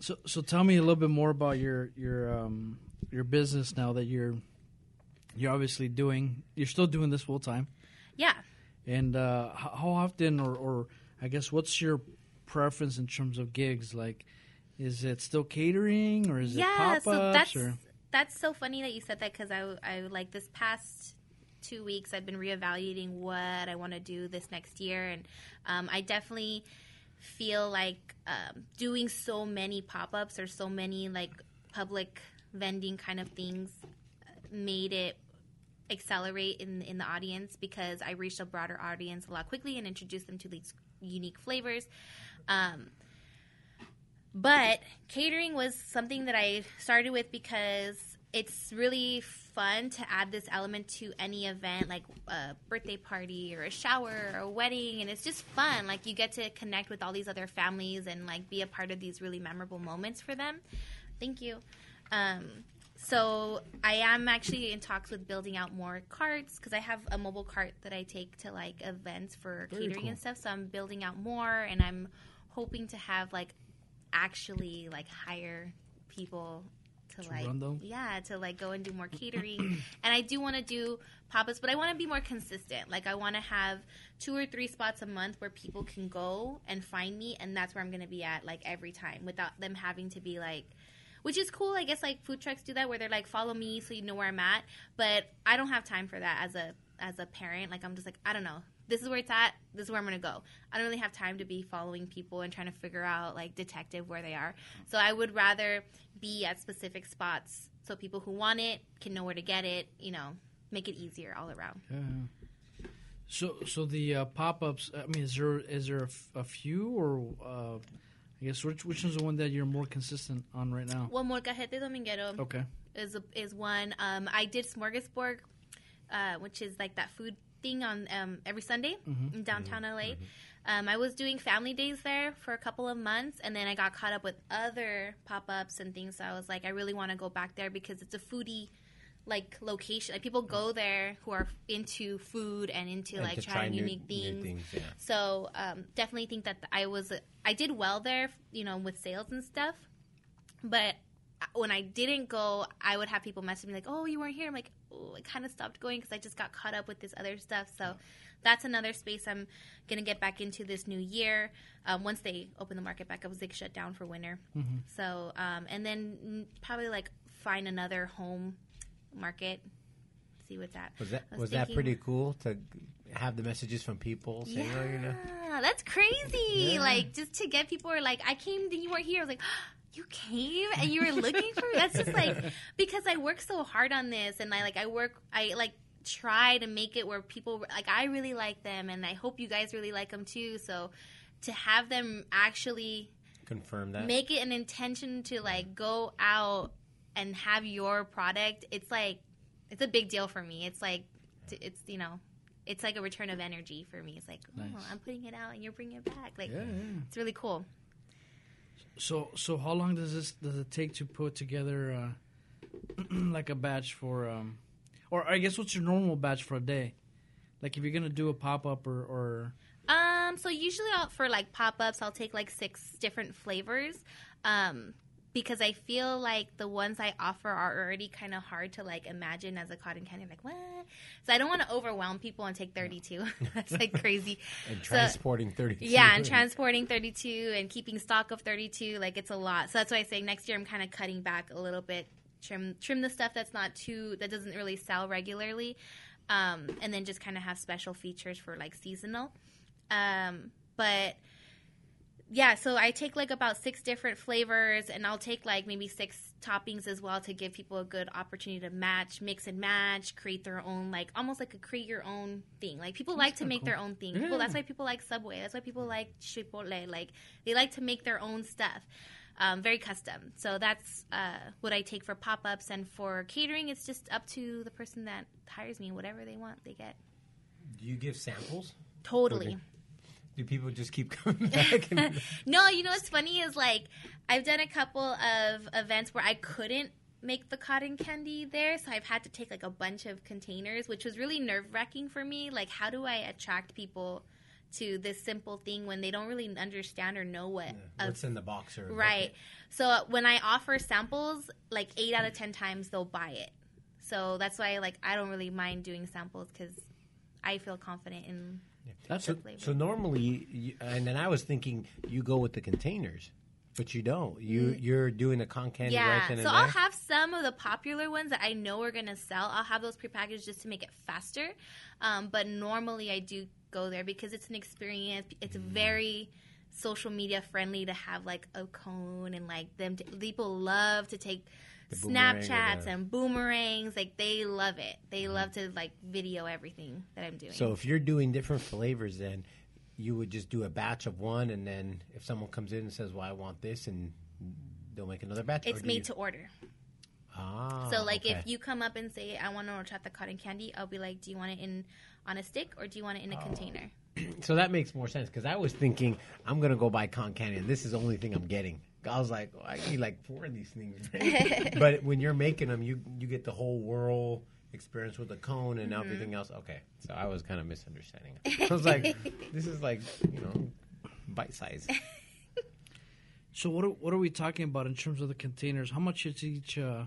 So so tell me a little bit more about your your um your business now that you're you're obviously doing you're still doing this full time Yeah. and uh how often or or I guess what's your preference in terms of gigs like is it still catering or is it yeah. pop-ups So that's or that's so funny that you said that because I I like this past two weeks I've been reevaluating what I want to do this next year, and um, I definitely feel like um, doing so many pop ups or so many like public vending kind of things made it accelerate in in the audience because I reached a broader audience a lot quickly and introduced them to these unique flavors. Um, but catering was something that I started with because it's really fun to add this element to any event, like a birthday party or a shower or a wedding, and it's just fun. Like you get to connect with all these other families and like be a part of these really memorable moments for them. Thank you. Um, so I am actually in talks with building out more carts because I have a mobile cart that I take to like events for Very catering cool. and stuff. So I'm building out more, and I'm hoping to have like actually like hire people to, To like yeah to like go and do more catering. And i do want to do pop-ups but i want to be more consistent. Like i want to have two or three spots a month where people can go and find me and that's where i'm going to be at like every time without them having to be like which is cool i guess like food trucks do that where they're like follow me so you know where i'm at but i don't have time for that as a as a parent. Like i'm just like i don't know this is where it's at this is where i'm gonna go i don't really have time to be following people and trying to figure out like detective where they are so i would rather be at specific spots so people who want it can know where to get it you know make it easier all around Yeah. So, so the uh, pop-ups. I mean, is there is there a, f- a few, or uh, I guess which which one's the one that you're more consistent on right now? well molcajete dominguero Okay. is a, is one. Um, I did Smorgasburg, uh, which is like that food thing on um, every Sunday in downtown LA. Um, I was doing family days there for a couple of months, and then I got caught up with other pop ups and things. So I was like, I really want to go back there because it's a foodie like location. Like people go there who are into food and into And like trying unique new things. things, yeah. So um, definitely think that I was I did well there, you know, with sales and stuff. But when I didn't go, I would have people message me like, "Oh, you weren't here." I'm like, "Oh, I kind of stopped going because I just got caught up with this other stuff." So that's another space I'm gonna get back into this new year. Um, once they open the market back up, they shut down for winter. So um, and then probably like find another home market, see what's at. Was that I was, that pretty cool to have the messages from people saying, "Oh, you know." Yeah, that's crazy. Yeah. Like just to get people are like, I came and you weren't here. I was like, you came and you were looking for me. That's just like because I work so hard on this and I like I work I like try to make it where people like I really like them and I hope you guys really like them too. So to have them actually Confirm that. make it an intention to like go out and have your product it's like it's a big deal for me it's like it's you know it's like a return of energy for me it's like oh Nice. i'm putting it out and you're bringing it back like Yeah, yeah. it's really cool So, so how long does this does it take to put together uh, like a batch for, um, or I guess what's your normal batch for a day? Like if you're gonna do a pop up or, or Um, so usually I'll, for like pop ups, I'll take like six different flavors. Um, because I feel like the ones I offer are already kind of hard to like imagine as a cotton candy. Like what? So I don't want to overwhelm people and take 32. That's like crazy. And So- transporting 32. Yeah, and transporting 32 and keeping stock of 32, like it's a lot. So that's why I say next year I'm kind of cutting back a little bit, trim trim the stuff that's not too that doesn't really sell regularly, um, and then just kind of have special features for like seasonal. Um, but yeah, so I take like about six different flavors, and I'll take like maybe six toppings as well to give people a good opportunity to match, mix and match, create their own like almost like a create your own thing. Like people like to make cool. their own thing. People, that's why people like Subway. That's why people like Chipotle. Like they like to make their own stuff. Um, very custom. So that's uh, what I take for pop ups, and for catering, it's just up to the person that hires me. Whatever they want, they get. Do you give samples? Totally. Okay. Do people just keep coming back? And, No, you know what's funny is like I've done a couple of events where I couldn't make the cotton candy there, so I've had to take like a bunch of containers, which was really nerve wracking for me. Like, how do I attract people to this simple thing when they don't really understand or know what? a- what's in the box or right. So when I offer samples, like eight out of ten times they'll buy it. So that's why like I don't really mind doing samples because I feel confident in that's So, so normally, you, and then I was thinking you go with the containers, but you don't. You you're doing the con candy Mm. yeah, right so there. I'll have some of the popular ones that I know are gonna sell. I'll have those prepackaged just to make it faster. Um, but normally I do go there because it's an experience. It's Mm. very social media friendly to have like a cone and like them. To, people love to take Boomerang Snapchats the- and boomerangs. Like they love it. They love to like video everything that I'm doing. Mm-hmm. so if you're doing different flavors, then you would just do a batch of one, and then if someone comes in and says, "Well, I want this," and they'll make another batch. it's made you- to order. Ah, So like okay. if you come up and say I want to try the cotton candy, I'll be like, do you want it in on a stick or do you want it in a Oh. container? So that makes more sense because I was thinking I'm gonna go buy con candy, and this is the only thing I'm getting. I was like, oh, I need like four of these things. right? but when you're making them, you you get the whole whirl experience with the cone and Mm-hmm. everything else. Okay, so I was kind of misunderstanding. I was like, this is like you know, bite size. So what are, what are we talking about in terms of the containers? How much is each? Uh,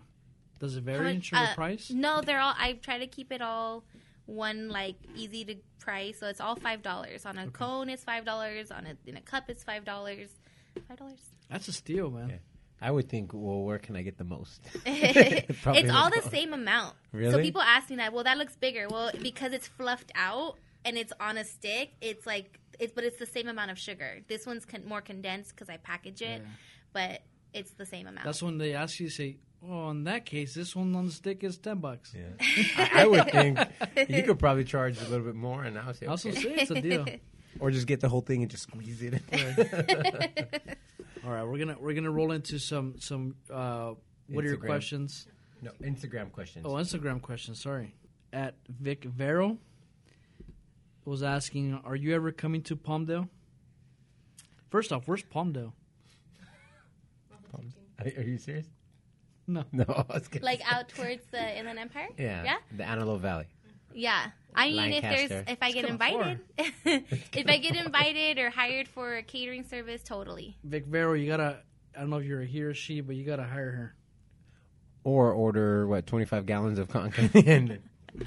does it How vary in terms uh, of price? No, they're all. I try to keep it all one like easy to price, so it's all five dollars on a cone. It's five dollars on a in a cup. It's five dollars. Five dollars. That's a steal, man. Yeah. I would think, well, where can I get the most? it's all the the same amount. Really? So people ask me that. Well, that looks bigger. Well, because it's fluffed out and it's on a stick, it's like it's but it's the same amount of sugar. This one's con- more condensed because I package it, Yeah. but it's the same amount. That's when they ask you, say, "Oh, in that case, this one on the stick is ten bucks." Yeah. I, I would think you could probably charge a little bit more, and I would say, I also say it's a deal. Or just get the whole thing and just squeeze it. All right, we're gonna we're gonna roll into some some uh, what are your questions? no, Instagram questions. Oh, Instagram questions. Sorry, at Vic Vero was asking, "Are you ever coming to Palmdale?" First off, where's Palmdale? Are, are you serious? No. No, I was kidding. like out towards the Inland Empire. yeah, Yeah. the Antelope Valley. Yeah. I mean, if there's if I get kinda invited, if I get invited or hired for a catering service, totally. Vic Vero, you gotta. I don't know if you're a he or she, but you gotta hire her. Or order what twenty five gallons of cotton candy. yeah.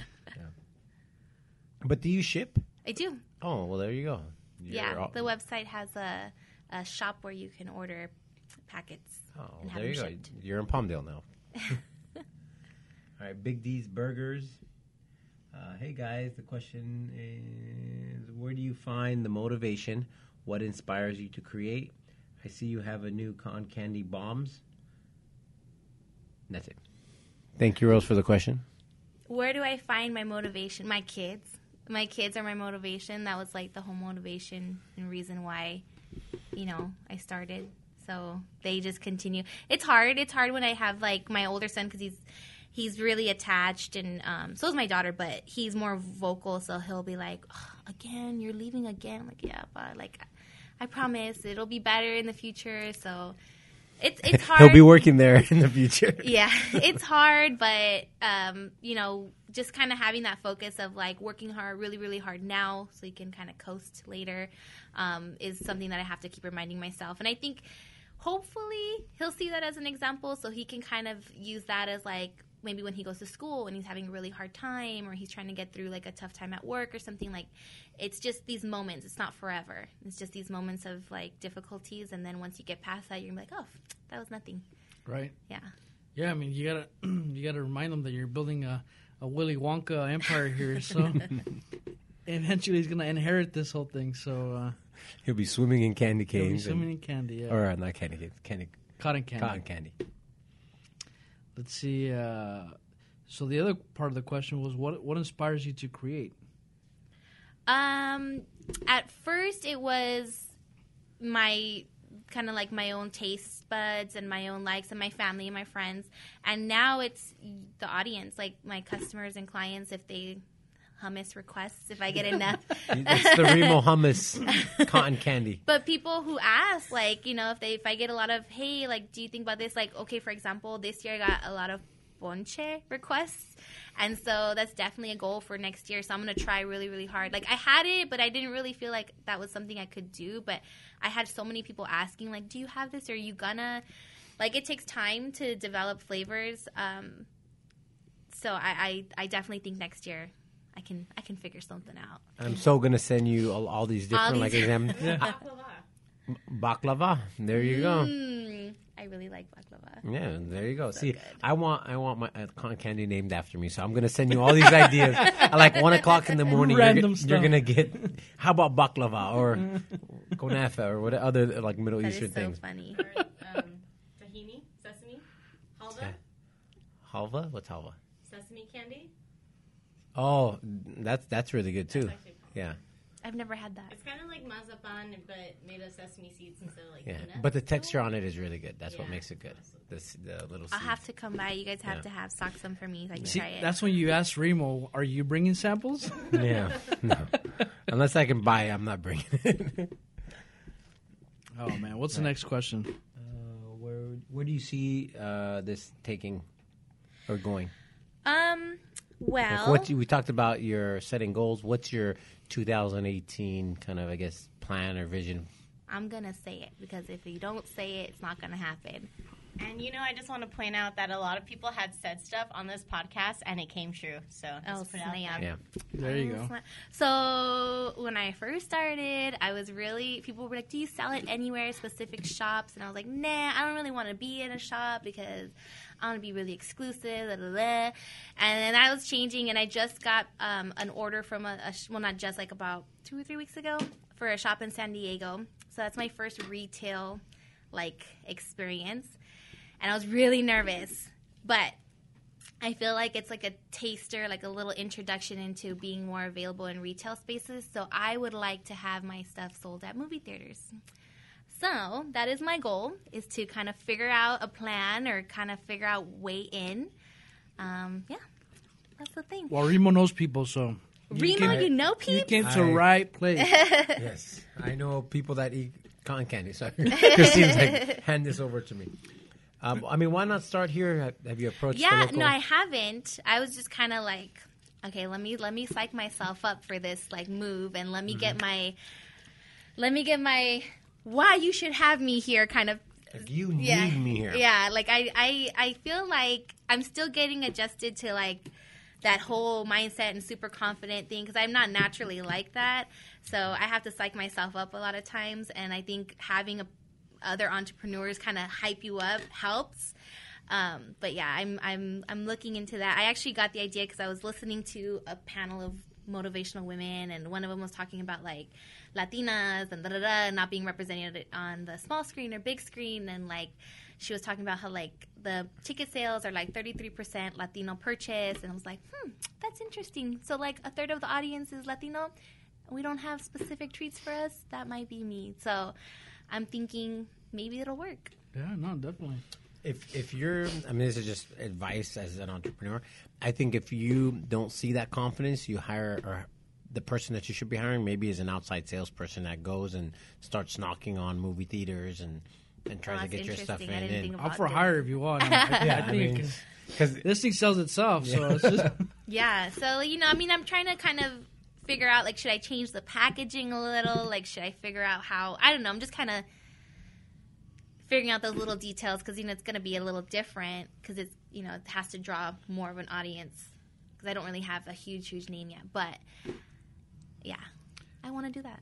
But do you ship? I do. Oh well, there you go. yeah. You're all- The website has a a shop where you can order packets. Oh, and have there you them go. shipped. You're in Palmdale now. All right, Big D's Burgers. Uh, hey guys, the question is where do you find the motivation? What inspires you to create? I see you have a new con candy bombs. That's it. Thank you, Rose, for the question. Where do I find my motivation? My kids. My kids are my motivation. That was like the whole motivation and reason why, you know, I started. So they just continue. It's hard. It's hard when I have like my older son because he's he's really attached, and um, so is my daughter. But he's more vocal, so he'll be like, "Ugh, "Again, you're leaving again." I'm like, yeah, but like, I promise it'll be better in the future. So it's it's hard. He'll be working there in the future. yeah, it's hard, but um, you know, just kind of having that focus of like working hard, really, really hard now, so you can kind of coast later, um, is something that I have to keep reminding myself. And I think hopefully he'll see that as an example, so he can kind of use that as like maybe when he goes to school and he's having a really hard time or he's trying to get through like a tough time at work or something like it's just these moments it's not forever it's just these moments of like difficulties and then once you get past that you're gonna be like oh that was nothing Right. yeah Yeah, I mean, you gotta you gotta remind them that you're building a, a Willy Wonka empire here. So eventually, he's gonna inherit this whole thing. So uh, He'll be swimming in candy he'll be canes. swimming in candy. Yeah. or uh, not candy canes, candy, Cotton candy. cotton candy. Let's see. Uh, so the other part of the question was, what what inspires you to create? Um, at first it was my kind of like my own taste buds and my own likes and my family and my friends, and now it's the audience, like my customers and clients, if they hummus requests, if I get enough. It's the Remo hummus cotton candy. But people who ask, like, you know, if they if I get a lot of, hey, like, do you think about this? Like, okay, for example, this year I got a lot of ponche requests, and so that's definitely a goal for next year. So I'm gonna try really, really hard. Like, I had it, but I didn't really feel like that was something I could do. But I had so many people asking, like, do you have this? Or are you gonna? Like, it takes time to develop flavors. Um, so I, I, I definitely think next year. I can I can figure something out. I'm so gonna send you all, all these different All like these- exam baklava. There you go. Mm, I really like baklava. Yeah, there you go. See, good. I want I want my uh, cotton candy named after me, so I'm gonna send you all these ideas at like one o'clock in the morning. You're, Random g- you're gonna get how about baklava or kunafa or what other like Middle That is Eastern so things? funny. um, tahini, sesame, halva, Yeah. Halva? What's halva? sesame candy. Oh, that's that's really good too. Actually, Yeah, I've never had that. it's kind of like mazapan, but made of sesame seeds instead of like yeah. peanuts. But the texture on it is really good. That's what Yeah. makes it good. This the little. I'll seeds. have to come by. You guys have Yeah. to have stock some for me so I can See, try it. that's when you ask Remo, "Are you bringing samples?" Yeah, no. Unless I can buy, it, I'm not bringing it. oh man, what's the next question? Uh, where where do you see uh, this taking or going? um, Like, well, what you, we talked about your setting goals. What's your 2018 kind of I guess plan or vision? I'm gonna say it because if you don't say it, it's not gonna happen. And you know, I just want to point out that a lot of people had said stuff on this podcast, and it came true. So Oh, just put it out there. Yeah, There you go. So when I first started, I was really people were like, "Do you sell it anywhere, specific shops?" And I was like, "Nah, I don't really want to be in a shop because I want to be really exclusive." Blah, blah, blah. And then I was changing, and I just got um, an order from a, a well, not just like about two or three weeks ago for a shop in San Diego. So that's my first retail like experience, and I was really nervous, but I feel like it's like a taster, like a little introduction into being more available in retail spaces. So I would like to have my stuff sold at movie theaters. So that is my goal: is to kind of figure out a plan or kind of figure out way in. Um, yeah, that's the thing. Well, Remo knows people, so Remo, came- you know people. you came to I- right place. yes, I know people that eat cotton candy. So Christine's like, hand this over to me. Um, I mean, why not start here? Have- Have you approached? the Yeah, local- no, I haven't. I was just kind of like, okay, let me let me psych myself up for this like move, and let me get my, let me get my, why you should have me here kind of. Like, you need Yeah, me here. yeah. Like I, I, I feel like I'm still getting adjusted to like that whole mindset and super confident thing because I'm not naturally like that. So I have to psych myself up a lot of times, and I think having a, other entrepreneurs kind of hype you up helps. Um, but yeah, I'm I'm I'm looking into that. I actually got the idea because I was listening to a panel of motivational women, and one of them was talking about like Latinas and da da da not being represented on the small screen or big screen, and like she was talking about how like the ticket sales are like 33% Latino purchase, and I was like, hmm, that's interesting. So like a third of the audience is Latino. We don't have specific treats for us. That might be me. So I'm thinking maybe it'll work. yeah, no, definitely. If if you're, I mean, this is just advice as an entrepreneur. I think if you don't see that confidence, you hire or the person that you should be hiring maybe is an outside salesperson that goes and starts knocking on movie theaters and and try Oh, to get your stuff in. I didn't and- think I'm for hire if you want. I, I yeah, I think mean, because this thing sells itself, so it's just Yeah. So you know, I mean, I'm trying to kind of figure out like, should I change the packaging a little? Like, should I figure out how? I don't know. I'm just kind of figuring out those little details because you know it's going to be a little different because it's you know it has to draw more of an audience because I don't really have a huge huge name yet. But yeah, I want to do that.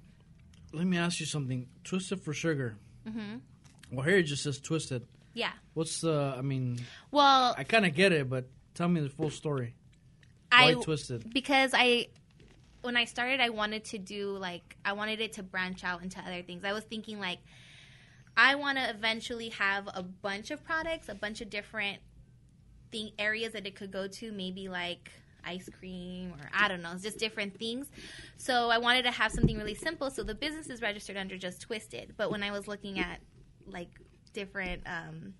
let me ask you something. Twisted for sugar. hmm Well, here it just says twisted. Yeah. What's the? I mean, Well, I kind of get it, but tell me the full story. Why I twisted? because I when I started I wanted to do like I wanted it to branch out into other things. I was thinking like I want to eventually have a bunch of products, a bunch of different thing areas that it could go to, maybe like ice cream or I don't know, it's just different things. So I wanted to have something really simple. So the business is registered under just Twisted, but when I was looking at like different um,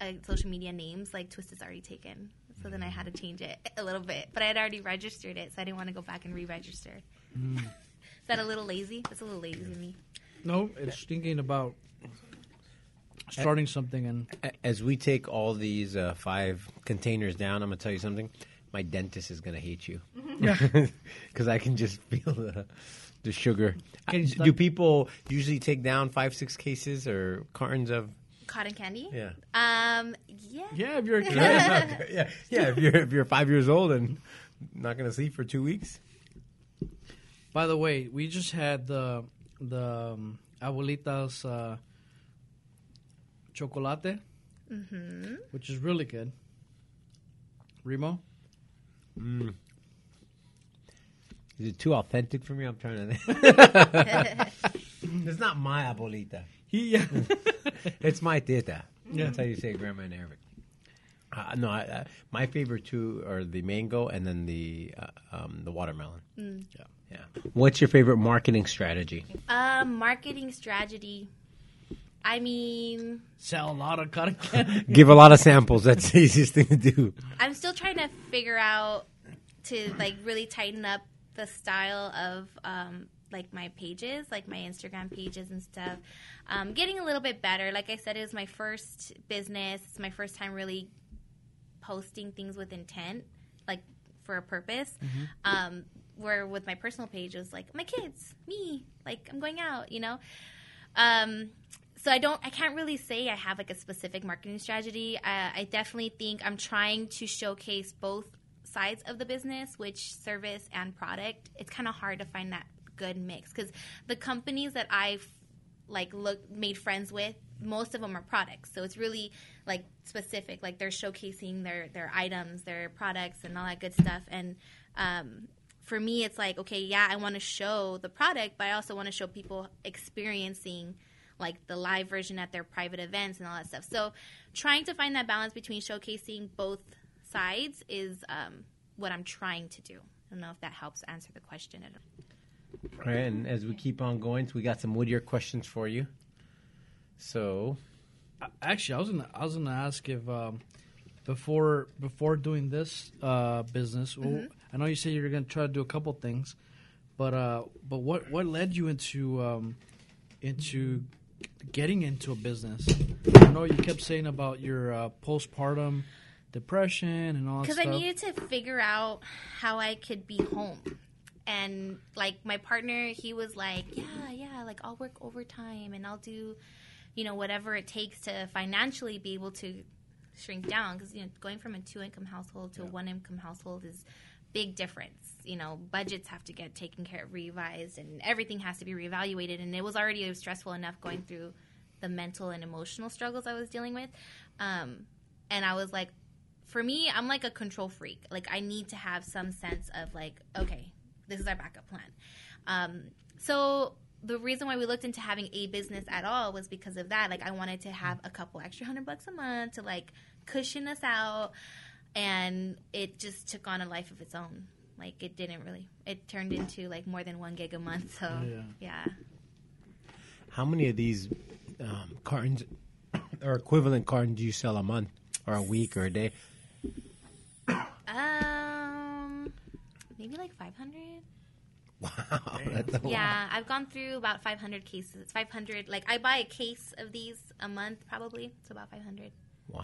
uh, social media names, like Twisted's already taken. So then I had to change it a little bit, but I had already registered it, so I didn't want to go back and re-register. Mm. Is that a little lazy? That's a little lazy of me. No, it's thinking about starting something and As we take all these uh, five containers down, I'm gonna tell you something. My dentist is gonna hate you because I can just feel the, the sugar. I- Do people usually take down five, six cases or cartons of? Cotton candy? Yeah, Um, yeah. yeah, if you're a kid, yeah, yeah. If you're if you're five years old and not gonna sleep for two weeks, By the way, we just had the the um, abuelita's uh, chocolate, Mm-hmm. which is really good. Remo, mm. is it too authentic for me? I'm trying to. it's not my abuelita. he yeah, It's my tita. Yeah. That's how you say grandma in Arabic. Uh, no, I, uh, my favorite two are the mango and then the uh, um, the watermelon. Mm. Yeah. Yeah. What's your favorite marketing strategy? Um, marketing strategy. I mean, sell a lot of cotton candy. Give a lot of samples. That's the easiest thing to do. I'm still trying to figure out to like really tighten up the style of um, like my pages, like my Instagram pages and stuff. Um, getting a little bit better. Like I said, it was my first business. It's my first time really posting things with intent, like for a purpose. Um, where with my personal page, it was like my kids, me, like I'm going out, you know. Um, so I don't, I can't really say I have like a specific marketing strategy. I, I definitely think I'm trying to showcase both sides of the business, which service and product. It's kind of hard to find that good mix because the companies that I've like look made friends with, most of them are products. So it's really like specific. Like they're showcasing their their items, their products, and all that good stuff. And um, for me, it's like okay, yeah, I want to show the product, but I also want to show people experiencing like the live version at their private events and all that stuff. So trying to find that balance between showcasing both sides is um, what I'm trying to do. I don't know if that helps answer the question at all. All right, and as we keep on going, we got some Whittier questions for you. So, Actually, I was gonna I was gonna ask if um, before before doing this uh, business, well, I know you said you're gonna try to do a couple things, but uh, but what what led you into um, into getting into a business? I know you kept saying about your uh, postpartum depression and all that because. I needed to figure out how I could be home. And like my partner, he was like, "Yeah, yeah, like I'll work overtime and I'll do, you know, whatever it takes to financially be able to shrink down because you know going from a two income household to a one income household is big difference. You know, budgets have to get taken care of, revised, and everything has to be reevaluated. And it was already stressful enough going through the mental and emotional struggles I was dealing with. Um, and I was like, for me, I'm like a control freak. Like I need to have some sense of like, okay, this is our backup plan. Um, so the reason why we looked into having a business at all was because of that. Like I wanted to have a couple extra hundred bucks a month to like cushion us out, and it just took on a life of its own. Like it didn't really. It turned into like more than one gig a month. So Yeah. yeah. how many of these um, cartons or equivalent cartons do you sell a month or a week or a day? Um, maybe like five hundred. Wow. That's a lot. Yeah, I've gone through about 500 cases. It's 500. Like I buy a case of these a month, probably. It's about 500. Wow.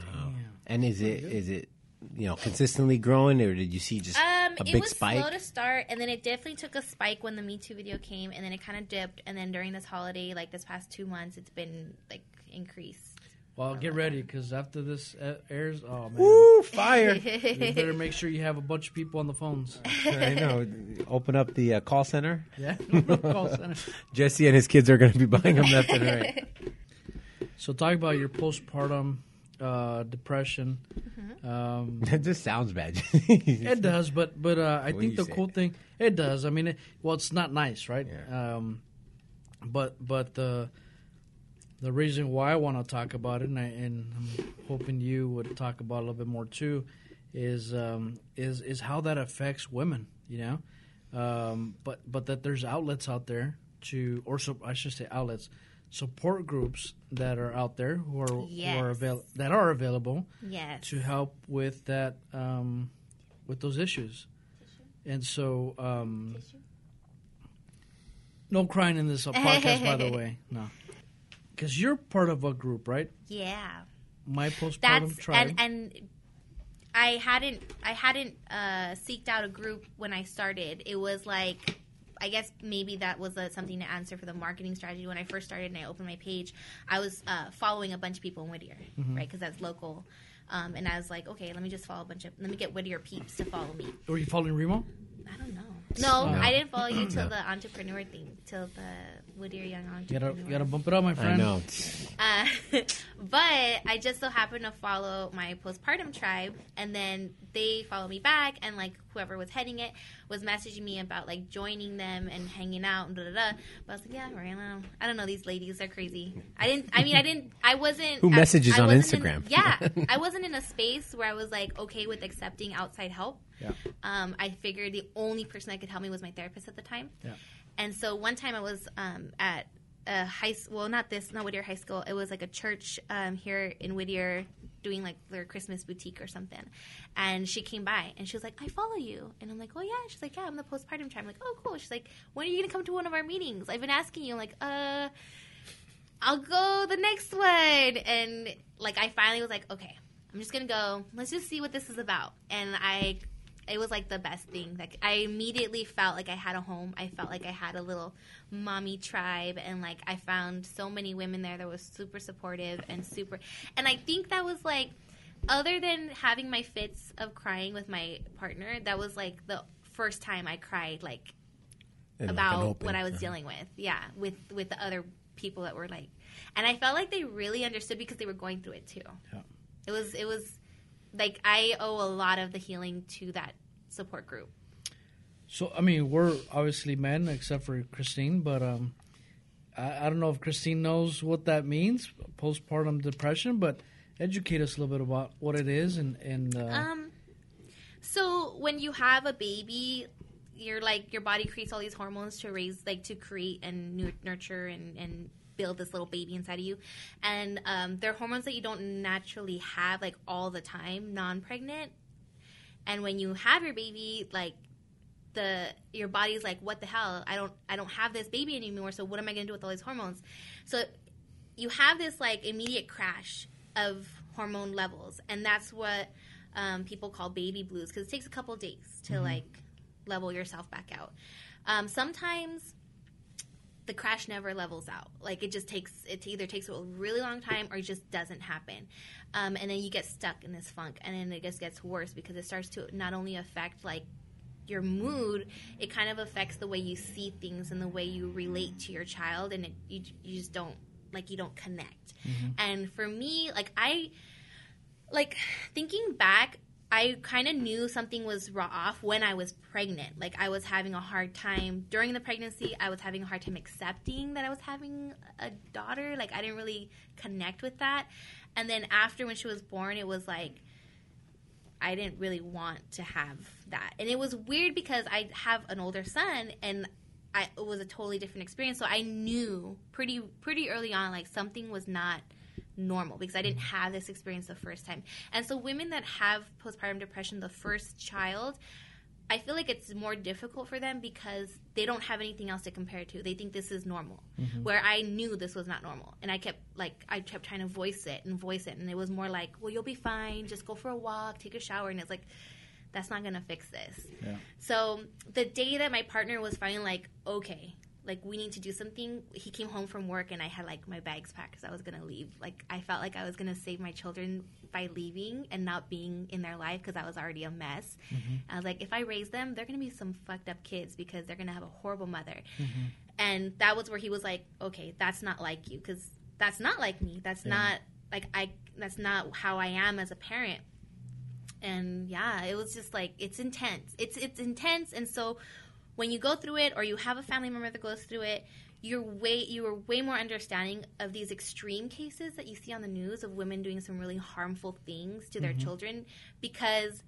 And is it is it you know consistently growing, or did you see just Um, a big spike? it big was spike? slow to start, and then it definitely took a spike when the Mitú video came, and then it kind of dipped, and then during this holiday, like this past two months, it's been like increased. Well, get ready because after this uh, airs, oh man, Woo, fire! you better make sure you have a bunch of people on the phones. I know. Open up the uh, call center. Yeah, call center. Jesse and his kids are going to be buying them left and right. So talk about your postpartum uh, depression. Mm-hmm. Um, That just sounds bad. it does, but but uh, I What think the say? cool thing it does. I mean, it, well, it's not nice, right? Yeah. Um, but but the the reason why I want to talk about it, and, I, and I'm hoping you would talk about it a little bit more too, is um, is is how that affects women. You know, um, but but that there's outlets out there to, or so I should say outlets, support groups that are out there who are who are Yes. avail- that are available Yes. to help with that um, with those issues. And so, um, no crying in this uh, podcast, by the way, no, because you're part of a group, right? Yeah. My postpartum That's tribe. and and I hadn't I hadn't uh, seeked out a group when I started. It was like I guess maybe that was uh something to answer for the marketing strategy when I first started and I opened my page. I was uh, following a bunch of people in Whittier, Mm-hmm. right? Because that's local. Um, and I was like, okay, let me just follow a bunch of, let me get Whittier peeps to follow me. Were you following Remo? I don't know. No, No. I didn't follow you till the entrepreneur thing, till the Whittier Young You gotta, you gotta bump it up, my friend. I friend. know. Uh, but I just so happened to follow my postpartum tribe, and then they followed me back, and like whoever was heading it was messaging me about like joining them and hanging out and da da da. But I was like, yeah, right now, I don't know, these ladies are crazy. I didn't. I mean, I didn't. I wasn't. Who messages I on Instagram? In, yeah, I wasn't in a space where I was like okay with accepting outside help. Yeah. Um, I figured the only person that could help me was my therapist at the time. Yeah. And so one time I was um, at a high s- well, not this, not Whittier High School. It was like a church um, here in Whittier doing like their Christmas boutique or something. And she came by and she was like, "I follow you." And I'm like, "Oh yeah." She's like, "Yeah, I'm the postpartum tribe." I'm like, "Oh cool." She's like, "When are you gonna come to one of our meetings?" I've been asking you. I'm like, "Uh." I'll go the next one. And like I finally was like, okay, I'm just gonna go. Let's just see what this is about. And I, it was like the best thing. Like I immediately felt like I had a home. I felt like I had a little mommy tribe, and like I found so many women there that was super supportive and super. And I think that was like, other than having my fits of crying with my partner, that was like the first time I cried like And like about open- what I was uh-huh. dealing with. Yeah, with with the other people that were like, and I felt like they really understood because they were going through it too. Yeah. It was it was like I owe a lot of the healing to that support group. So I mean, we're obviously men, except for Christine. But um, I, I don't know if Christine knows what that means, postpartum depression. But educate us a little bit about what it is and and uh, Um, so when you have a baby, you're like your body creates all these hormones to raise, like to create and nurture and and build this little baby inside of you, and um, they're hormones that you don't naturally have like all the time, non-pregnant. And when you have your baby, like the your body's like, what the hell? I don't I don't have this baby anymore. So what am I gonna do with all these hormones? So you have this like immediate crash of hormone levels, and that's what um, people call baby blues because it takes a couple days to like level yourself back out. Um, sometimes the crash never levels out. Like it just takes it either takes a really long time or it just doesn't happen, um, and then you get stuck in this funk, and then it just gets worse because it starts to not only affect like your mood, it kind of affects the way you see things and the way you relate to your child, and it, you you just don't like you don't connect. And for me, like I like thinking back, I kind of knew something was off when I was pregnant. Like I was having a hard time during the pregnancy. I was having a hard time accepting that I was having a daughter. Like I didn't really connect with that. And then after when she was born, it was like I didn't really want to have that. And it was weird because I have an older son and I, it was a totally different experience. So I knew pretty pretty early on like something was not normal because I didn't mm-hmm. have this experience the first time. And so women that have postpartum depression the first child, I feel like it's more difficult for them because they don't have anything else to compare to. They think this is normal, mm-hmm. where I knew this was not normal, and I kept like I kept trying to voice it and voice it, and it was more like, "Well, you'll be fine. Just go for a walk, take a shower," and it's like, that's not gonna fix this. Yeah. So the day that my partner was finally like, okay, like we need to do something, he came home from work and I had like my bags packed because I was gonna leave. Like I felt like I was gonna save my children by leaving and not being in their life because I was already a mess. Mm-hmm. I was like, if I raise them, they're gonna be some fucked up kids because they're gonna have a horrible mother. Mm-hmm. And that was where he was like, okay, that's not like you because that's not like me. That's not like I. That's not how I am as a parent and yeah it was just like it's intense it's it's intense and so when you go through it or you have a family member that goes through it you're way you are way more understanding of these extreme cases that you see on the news of women doing some really harmful things to their mm-hmm. children because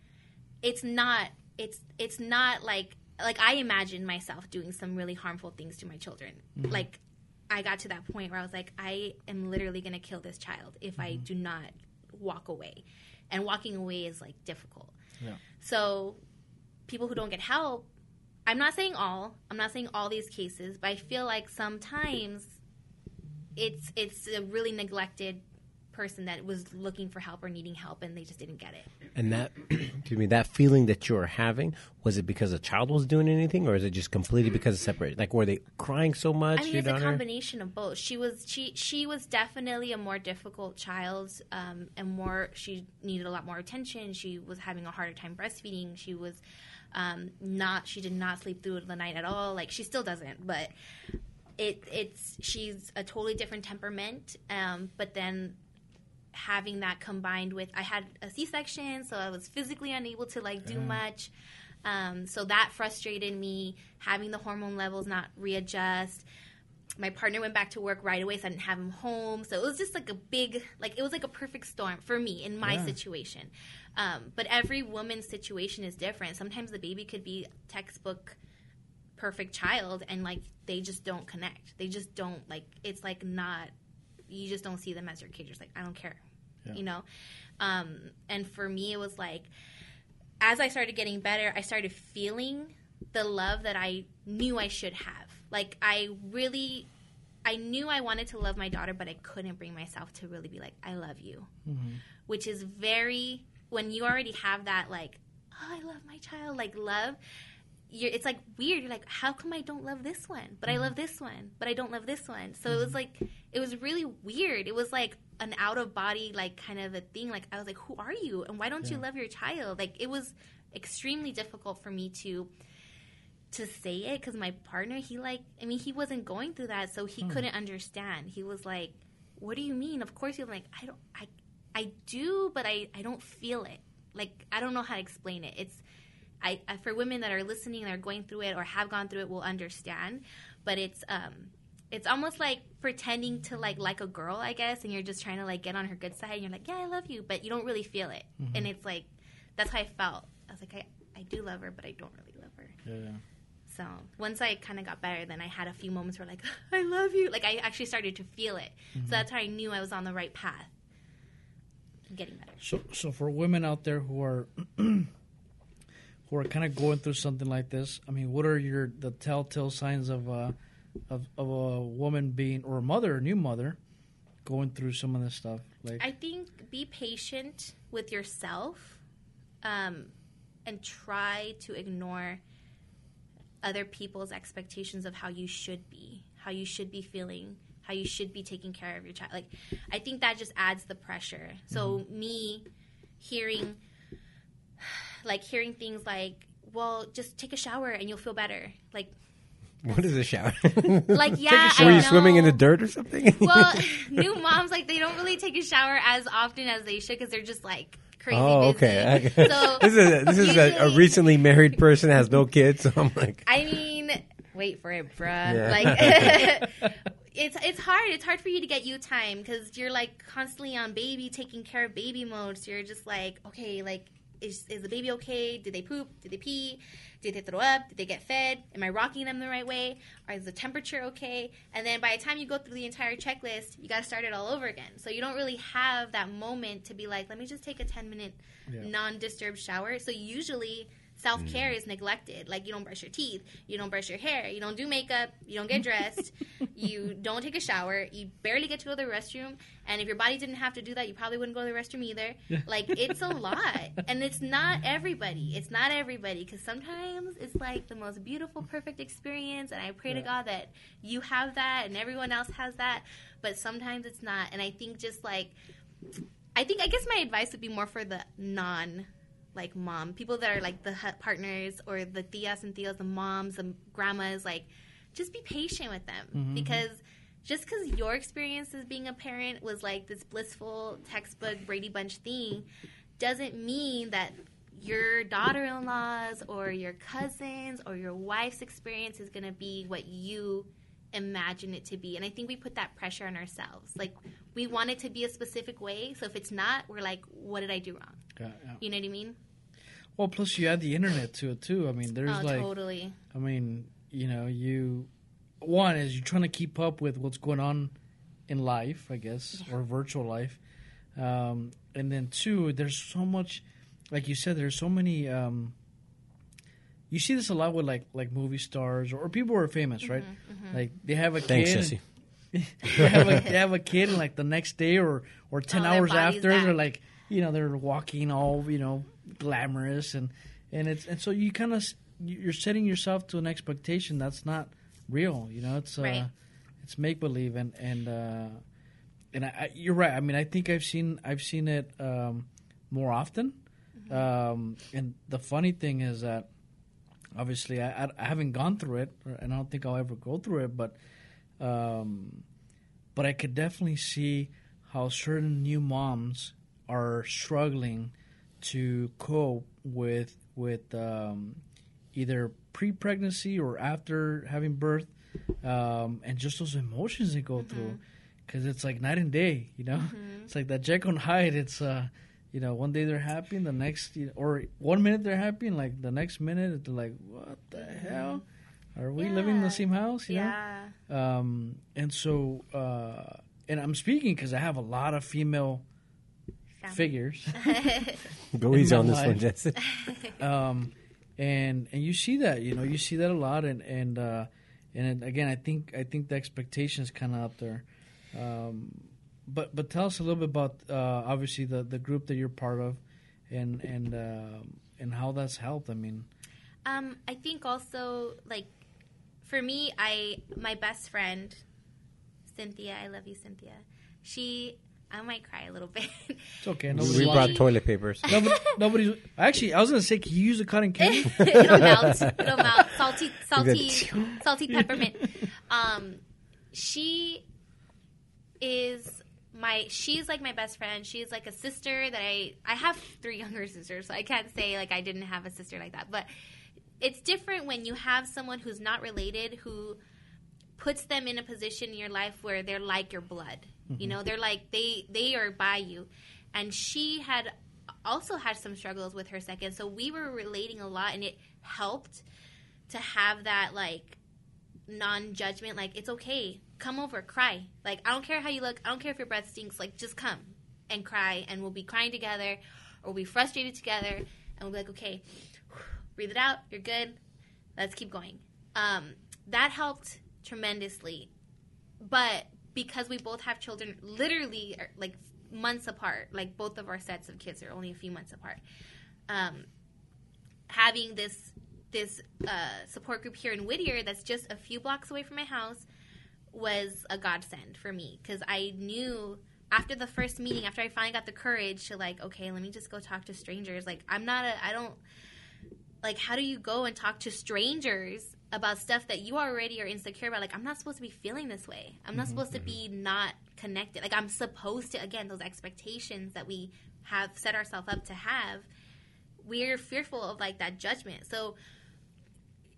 it's not it's it's not like like I imagine myself doing some really harmful things to my children. Mm-hmm. Like I got to that point where I was like I am literally going to kill this child if I mm-hmm. do not walk away. And walking away is like difficult. Yeah. So people who don't get help, I'm not saying all, I'm not saying all these cases, but I feel like sometimes it's it's a really neglected person that was looking for help or needing help and they just didn't get it. And that, excuse me, that feeling that you were having, was it because a child was doing anything, or is it just completely because of separate? Like, were they crying so much? I mean, it's a combination of both. She was she she was definitely a more difficult child, um, and more she needed a lot more attention. She was having a harder time breastfeeding. She was um, not she did not sleep through the night at all. Like she still doesn't, but it it's she's a totally different temperament. Um, but then having that combined with I had a C section, so I was physically unable to like do much. Um, so that frustrated me. Having the hormone levels not readjust. My partner went back to work right away, so I didn't have him home. So it was just like a big, like it was like a perfect storm for me in my situation. Um, but every woman's situation is different. Sometimes the baby could be textbook perfect child, and like they just don't connect. They just don't like. It's like not. You just don't see them as your kid. You're just like I don't care, you know. Um, and for me, it was like as I started getting better, I started feeling the love that I knew I should have. Like I really I knew I wanted to love my daughter, but I couldn't bring myself to really be like, I love you. Mm-hmm. Which is very when you already have that like, oh, I love my child, like love, you're, it's like weird. You're like, how come I don't love this one, but I mm-hmm. love this one, but I don't love this one? So it was mm-hmm. like, it was really weird. It was like an out of body, like kind of a thing. Like I was like, who are you, and why don't you love your child? Like it was extremely difficult for me to to say it because my partner, he like, I mean, he wasn't going through that, so he couldn't understand. He was like, what do you mean? Of course, you're like, I don't, I, I do, but I, I don't feel it. Like I don't know how to explain it. It's I, I for women that are listening and are going through it or have gone through it will understand. But it's um it's almost like pretending to like like a girl, I guess, and you're just trying to like get on her good side and you're like, Yeah, I love you, but you don't really feel it. And it's like that's how I felt. I was like, I, I do love her, but I don't really love her. Yeah. So once I kind of got better, then I had a few moments where like, I love you. Like I actually started to feel it. So that's how I knew I was on the right path. Getting better. So, so for women out there who are who are kind of going through something like this, I mean, what are your the telltale signs of a of of a woman being or a mother, a new mother, going through some of this stuff? Like, I think be patient with yourself um, and try to ignore other people's expectations of how you should be, how you should be feeling, how you should be taking care of your child. Like, I think that just adds the pressure. So, mm-hmm. me hearing, like, hearing things like, well, just take a shower and you'll feel better. Like, What is a shower? like yeah, Were I you swimming in the dirt or something? Well, new moms like they don't really take a shower as often as they should because they're just like crazy. oh, busy. okay. So this is a, this is a, a recently married person has no kids, so I'm like, I mean, wait for it, bruh. Yeah. Like, it's it's hard. It's hard for you to get you time because you're like constantly on baby, taking care of baby mode. So you're just like, okay, like. Is, is the baby okay? Did they poop? Did they pee? Did they throw up? Did they get fed? Am I rocking them the right way? Or is the temperature okay? And then by the time you go through the entire checklist, you got to start it all over again. So you don't really have that moment to be like, let me just take a 10 minute Yeah. non disturbed shower. So usually self care mm-hmm. is neglected. Like you don't brush your teeth, you don't brush your hair, you don't do makeup, you don't get dressed, you don't take a shower, you barely get to go to the restroom. And if your body didn't have to do that, you probably wouldn't go to the restroom either. Like it's a lot, and it's not everybody. It's not everybody because sometimes it's like the most beautiful, perfect experience. And I pray to God that you have that and everyone else has that. But sometimes it's not. And I think just like I think I guess my advice would be more for the non like mom people that are like the partners or the tias and tios, the moms, the grandmas. Like, just be patient with them. Mm-hmm, mm-hmm. Because just because your experience as being a parent was like this blissful textbook Brady Bunch thing doesn't mean that your daughter-in-laws or your cousins or your wife's experience is going to be what you imagine it to be. And i think we put that pressure on ourselves. Like we want it to be a specific way. So if it's not we're like what did i do wrong Yeah, yeah. you know what i mean Well, plus you add the internet to it too. I mean, there's oh like, totally I mean, you know, you one is you're trying to keep up with what's going on in life, I guess, or virtual life, um, and then two, there's so much, like you said, there's so many. Um, you see this a lot with like like movie stars or, or people who are famous, right? Like they have a Thanks, kid. Jesse. they, have a, they have a kid, and like the next day or or ten Oh, their hours after, back. they're like, you know, they're walking all you know glamorous, and and it's and so you kind of you're setting yourself to an expectation that's not real. You know, it's uh, Right. it's make believe, and and uh, and I, I, you're right. I mean, I think I've seen I've seen it um, more often, Mm-hmm. um, and the funny thing is that obviously I, I, I haven't gone through it, and I don't think I'll ever go through it, but um, but I could definitely see how certain new moms are struggling to cope with with um, either pre-pregnancy or after having birth, um, and just those emotions they go through, because it's like night and day. You know, it's like that Jekyll and Hyde. It's uh, you know, one day they're happy, and the next, you know, or one minute they're happy, and like the next minute they're like, what the hell? Are we living in the same house? You know? yeah um, and so uh, and I'm speaking because I have a lot of female. Figures, Go easy on this life. one, Jesse. um, and and you see that you know you see that a lot, and and uh, and again I think I think the expectation is kind of up there. Um, but but tell us a little bit about uh, obviously the the group that you're part of, and and um and how that's helped. I mean, Um, I think also like for me, I my best friend, Cynthia. I love you, Cynthia. She, I might cry a little bit. it's okay. we Nobody's we Nobody- brought toilet papers. Nobody, nobody's actually. I was gonna say, can you use a cotton candy? It'll melt. It'll melt. Salty, salty, salty peppermint. Um, she is my. She's like my best friend. She's like a sister that I. I have three younger sisters, so I can't say like I didn't have a sister like that. But it's different when you have someone who's not related who puts them in a position in your life where they're like your blood. You know, they're like they they are by you. And she had also had some struggles with her second, so we were relating a lot, and it helped to have that like non-judgment. Like it's okay, come over, cry. Like I don't care how you look, I don't care if your breath stinks. Like just come and cry, and we'll be crying together, or we'll be frustrated together, and we'll be like, okay, breathe it out. You're good. Let's keep going. Um, that helped tremendously. But because we both have children, literally like months apart, like both of our sets of kids are only a few months apart. Um, having this this uh, support group here in Whittier, that's just a few blocks away from my house, was a godsend for me because I knew after the first meeting, after I finally got the courage to like, okay, let me just go talk to strangers. Like, I'm not a, I don't like how do you go and talk to strangers about stuff that you already are insecure about like i'm not supposed to be feeling this way. I'm not mm-hmm. supposed to mm-hmm. be not connected. Like i'm supposed to again those expectations that we have set ourselves up to have we're fearful of like that judgment. So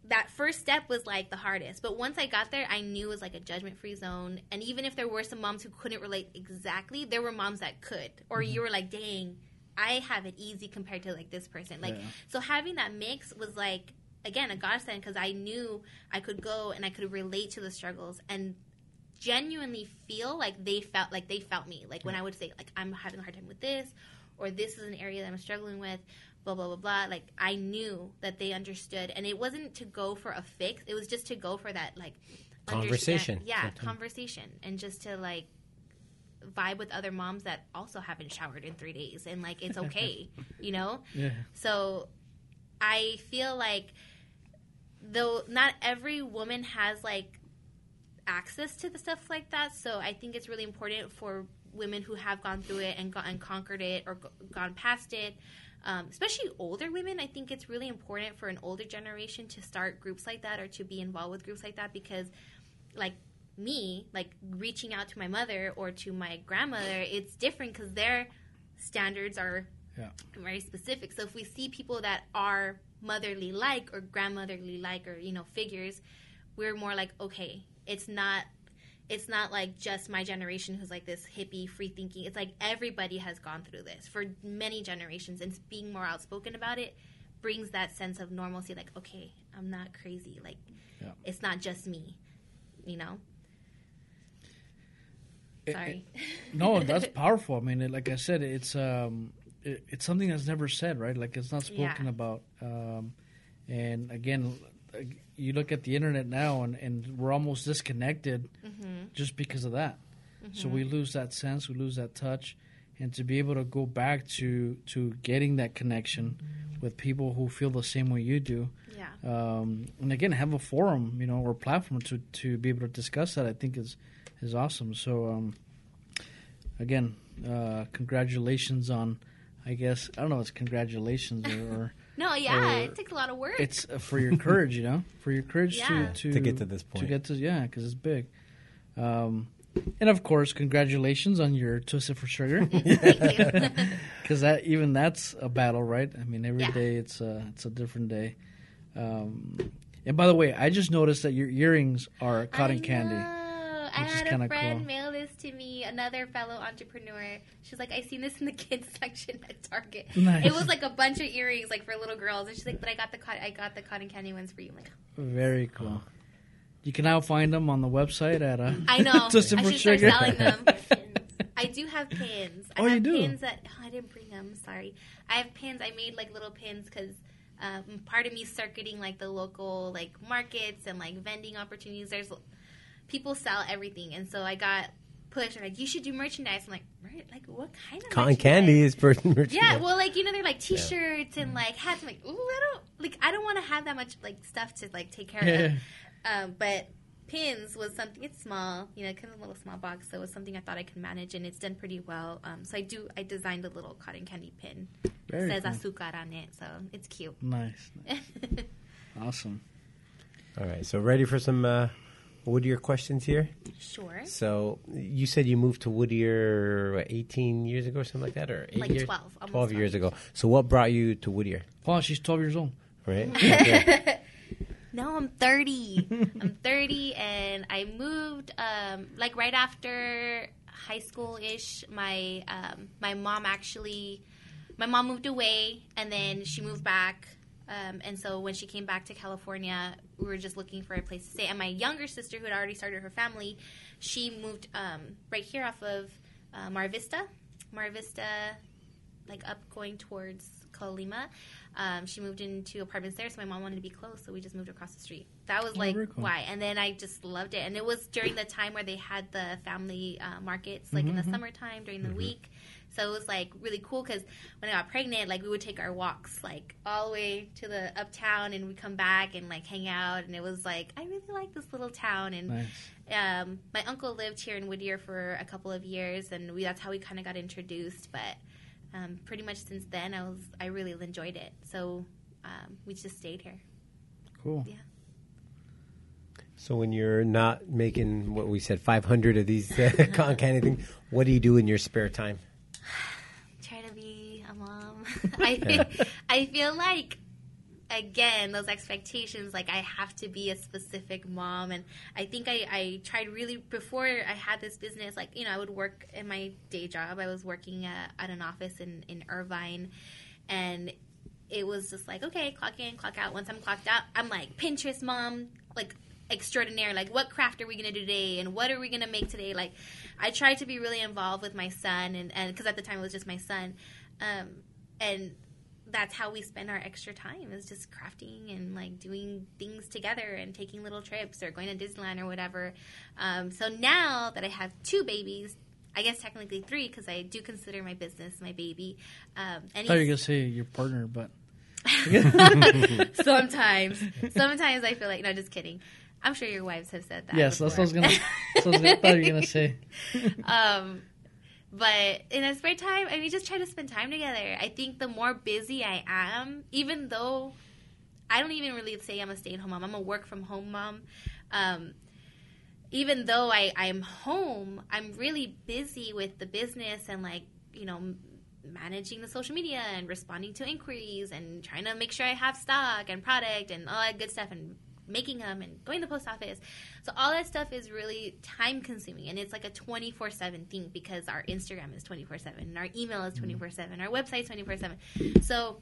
that first step was like the hardest. But once i got there i knew it was like a judgment free zone. And even if there were some moms who couldn't relate exactly there were moms that could. Or mm-hmm. you were like dang i have it easy compared to like this person. Like Yeah. so having that mix was like again a godsend because i knew i could go and i could relate to the struggles and genuinely feel like they felt like they felt me like when i would say like i'm having a hard time with this or this is an area that I'm struggling with, blah blah blah blah. Like I knew that they understood, and it wasn't to go for a fix. It was just to go for that like Conversation. Yeah, Sometimes. conversation, and just to like vibe with other moms that also haven't showered in three days, and like it's okay, you know. Yeah. So I feel like though not every woman has like access to the stuff like that, so I think it's really important for women who have gone through it and, and conquered it or go, gone past it. Um, especially older women, I think it's really important for an older generation to start groups like that or to be involved with groups like that because, like me, like reaching out to my mother or to my grandmother, it's different because their standards are Yeah. very specific. So if we see people that are motherly like or grandmotherly like or you know figures, we're more like okay, it's not it's not like just my generation who's like this hippie free thinking. It's like everybody has gone through this for many generations and being more outspoken about it brings that sense of normalcy like okay, I'm not crazy. Like Yeah. it's not just me, you know? It- Sorry. no, that's powerful. I mean, it, like I said, it's um, it, it's something that's never said, right? Like it's not spoken Yeah. about. Um, and again, you look at the internet now, and, and we're almost disconnected Mm-hmm. just because of that. So we lose that sense, we lose that touch, and to be able to go back to to getting that connection with people who feel the same way you do, yeah. um, and again have a forum, you know, or platform to to be able to discuss that. I think is is awesome. So um, again, uh, congratulations on. I guess I don't know. It's congratulations or, or No, yeah, or- it takes a lot of work. it's uh, for your courage. You know, for your courage Yeah. to, to To get to this point. To point. get to yeah, because it's big. Um, and of course, congratulations on your twisted for sugar. Thank you. because that even that's a battle, right? I mean, every day Yeah. it's a it's a different day. Um, and by the way, I just noticed that your earrings are cotton I candy. know. I had a friend cool. mail this to me, another fellow entrepreneur. She's like, I seen this in the kids section at Target. Nice. It was like a bunch of earrings, like for little girls, and she's like, but I got the I got the cotton candy ones for you. I'm like, Very cool. You can now find them on the website at uh, I know. Twisted I for should start Sugar. selling them. I do have pins. I Oh, you have do? pins that oh, I didn't bring them. Sorry. I have pins. I made like little pins because um, part of me circuiting like the local like markets and like vending opportunities. There's people sell everything, and so I got pushed. They're like, you should do merchandise. I'm like, right? Like what kind of Cotton candy is person merchandise. Yeah, well, like you know, they're like T-shirts and like hats. I'm like, ooh, I don't like. I don't want to have that much like stuff to like take care Yeah. of. Um, but pins was something. It's small, you know, it comes in a little small box, so it was something I thought I could manage, and it's done pretty well. Um, so I do. I designed a little cotton candy pin. Very it says cool. azúcar on it, so it's cute. nice, awesome. All right, so ready for some uh, Whittier questions here? sure. So you said you moved to Whittier 18 years ago or something like that, or eight Like years? 12, almost 12 years ago. So what brought you to Whittier, Paul, she's twelve years old. right? Okay. No, I'm 30. I'm 30, and I moved um, like right after high school ish. My um, my mom actually, my mom moved away, and then she moved back. Um, and so when she came back to California, we were just looking for a place to stay. And my younger sister, who had already started her family, she moved um, right here off of uh, Mar Vista. Mar Vista like up going towards Colima. Um, she moved into apartments there, so my mom wanted to be close, so we just moved across the street. That was Oh, like cool. why. And then I just loved it. And it was during the time where they had the family uh, markets, like in the summertime during the week. So it was like really cool because when I got pregnant, like we would take our walks like all the way to the uptown, and we come back and like hang out. And it was like I really like this little town, and Nice. um, my uncle lived here in Whittier for a couple of years, and we, that's how we kind of got introduced. But um, pretty much since then, I was I really enjoyed it. So um, we just stayed here. Cool. Yeah. so when you're not making what we said 500 of these uh, cotton candy things, what do you do in your spare time? I I feel like again those expectations like i have to be a specific mom and i think I, I tried really before i had this business like you know i would work in my day job. I was working at, at an office in, in irvine and it was just like okay clock in clock out. Once i'm clocked out i'm like pinterest mom like extraordinary. Like, what craft are we going to do today, and what are we going to make today? Like, I tried to be really involved with my son, and and because at the time it was just my son, um, and that's how we spend our extra time is just crafting and like doing things together and taking little trips or going to Disneyland or whatever. Um, so now that I have two babies, I guess technically three because I do consider my business my baby. Um, I and thought you were gonna say your partner, but sometimes, sometimes I feel like no, just kidding. I'm sure your wives have said that. yes, that's what I was gonna. That's what I was gonna- thought you were gonna say. um, but in a spare time, I mean, just try to spend time together. I think the more busy I am, even though I don't even really say I'm a stay at home mom, I'm a work from home mom. Um, even though I, I'm home, I'm really busy with the business and like, you know, managing the social media and responding to inquiries and trying to make sure I have stock and product and all that good stuff and making them and going to the post office. So all that stuff is really time consuming and it's like a 24/7 thing because our Instagram is 24/7 and our email is 24/7, our website is 24/7. So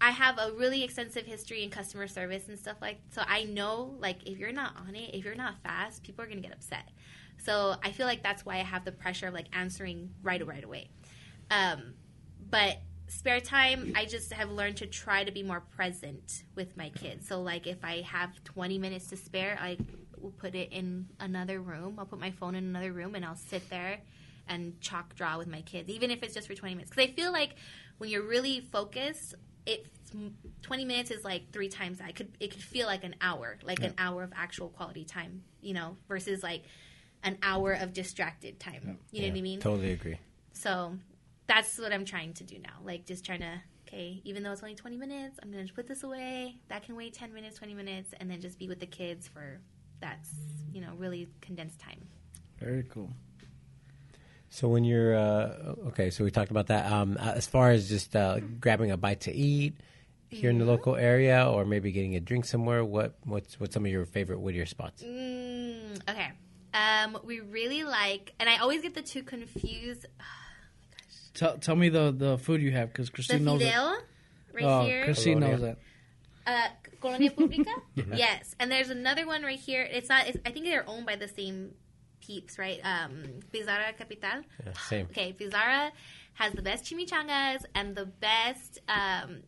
I have a really extensive history in customer service and stuff like so I know like if you're not on it, if you're not fast, people are going to get upset. So I feel like that's why I have the pressure of like answering right right away. Um, but spare time, I just have learned to try to be more present with my kids. So like if I have 20 minutes to spare, I will put it in another room. I'll put my phone in another room and I'll sit there and chalk draw with my kids, even if it's just for 20 minutes. Because I feel like when you're really focused, it's 20 minutes is like three times that. It could it could feel like an hour, like an hour of actual quality time, you know, versus like an hour of distracted time. You know what I mean? Totally agree. So that's what I'm trying to do now. Like just trying to okay, even though it's only 20 minutes, I'm going to put this away. That can wait 10 minutes, 20 minutes and then just be with the kids for that's, you know, really condensed time. Very cool. So when you're uh, okay, so we talked about that. Um, uh, as far as just uh, grabbing a bite to eat here in the local area, or maybe getting a drink somewhere, what what's what's some of your favorite Whittier spots? Mm, okay. Um, we really like, and I always get the two confused. Tell, tell me the, the food you have because The Christine knows it. Fidel, right Oh, here. Christine Colonia. knows that. Uh, Colonia Publica? Yes. And there's another one right here. It's not, it's, I think they're owned by the same peeps, right? Um, Pizarra Capital. Yeah, same. Okay, Pizarra has the best chimichangas and the best um,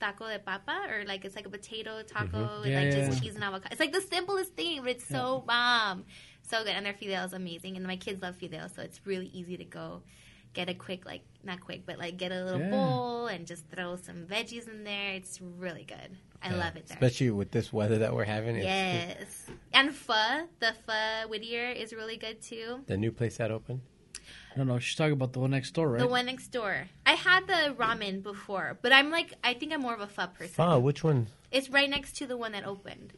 taco de papa, or like it's like a potato taco with Yeah, like yeah, just yeah. cheese and avocado. It's like the simplest thing, but it's so bomb. So good. And their fidel is amazing. And my kids love fidel, so it's really easy to go get a quick, like, not quick, but like get a little Yeah. bowl and just throw some veggies in there. It's really good. I love it there. especially with this weather that we're having. It's Yes. And pho, the pho Whittier is really good too. the new place that opened. No, no, she's talking about the one next door, right? The one next door. I had the ramen before, but I'm like, I think I'm more of a pho person. Oh, which one? It's right next to the one that opened.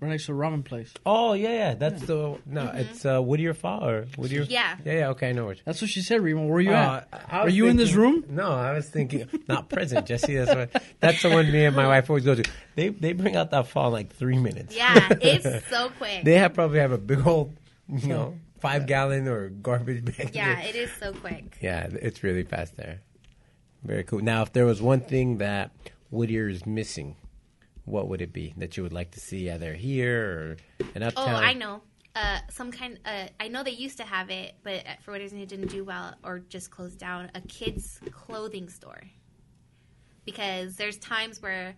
Right next to the ramen place. Oh yeah, yeah. That's the no. It's uh, Whittier Pho or Whittier. Mm-hmm. Yeah. yeah, yeah. Okay, I know which. That's what she said, Rima. Where are you Oh, at? I- I Are was you in this thinking- room? No, I was thinking not present, Jesse. That's what. That's the one me and my wife always go to. They they bring out that pho in like three minutes. Yeah, it's so quick. They have probably have a big old, you know, five gallon or garbage bag. yeah, it is so quick. yeah, it's really fast there. Very cool. Now, if there was one thing that Whittier is missing, what would it be that you would like to see either here or in Uptown? Oh, I know. Uh, some kind. Uh, I know they used to have it, but for whatever reason, it didn't do well or just closed down. A kids' clothing store, because there's times where,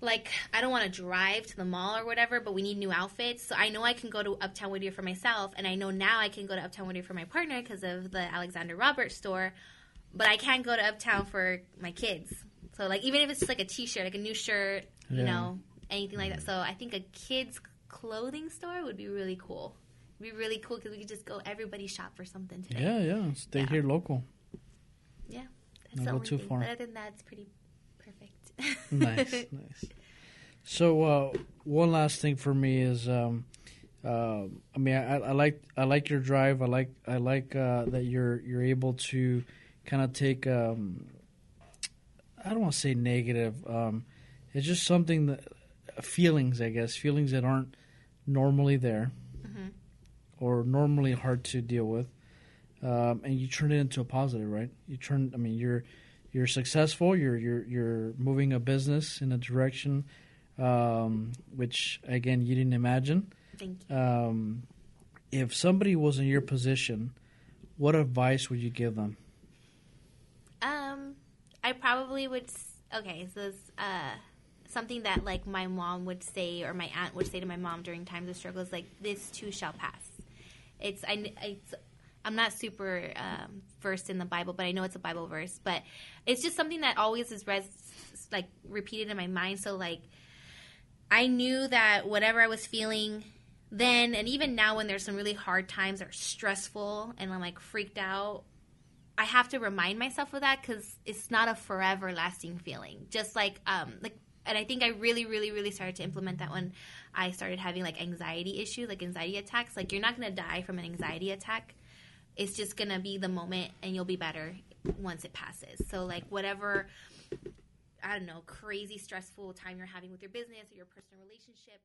like, I don't want to drive to the mall or whatever, but we need new outfits. So I know I can go to Uptown Whittier for myself, and I know now I can go to Uptown Whittier for my partner because of the Alexander Roberts store. But I can't go to Uptown for my kids. So like, even if it's just like a T-shirt, like a new shirt, you Yeah. know, anything like that. So I think a kids clothing store would be really cool. It'd be really cool because we could just go everybody shop for something today. Yeah, yeah. Stay Yeah. here local. Yeah, that's Not the go only too thing. far. But other than that, it's pretty perfect. nice, nice. So uh, one last thing for me is, um, uh, I mean, I, I like I like your drive. I like I like uh, that you're you're able to kind of take. Um, I don't want to say negative. Um, it's just something that feelings, I guess, feelings that aren't normally there or normally hard to deal with, um, and you turn it into a positive, right? You turn. I mean, you're you're successful. You're you're you're moving a business in a direction um, which again you didn't imagine. Thank you. Um, if somebody was in your position, what advice would you give them? Um, I probably would. Okay, so it's, uh, something that like my mom would say or my aunt would say to my mom during times of struggle is like, "This too shall pass." It's I. It's, I'm not super um, versed in the Bible, but I know it's a Bible verse. But it's just something that always is res- like repeated in my mind. So like, I knew that whatever I was feeling then, and even now when there's some really hard times or stressful, and I'm like freaked out, I have to remind myself of that because it's not a forever lasting feeling. Just like um like and I think I really really really started to implement that when I started having like anxiety issues, like anxiety attacks. Like you're not gonna die from an anxiety attack. It's just gonna be the moment, and you'll be better once it passes. So like whatever. I don't know, crazy stressful time you're having with your business or your personal relationship,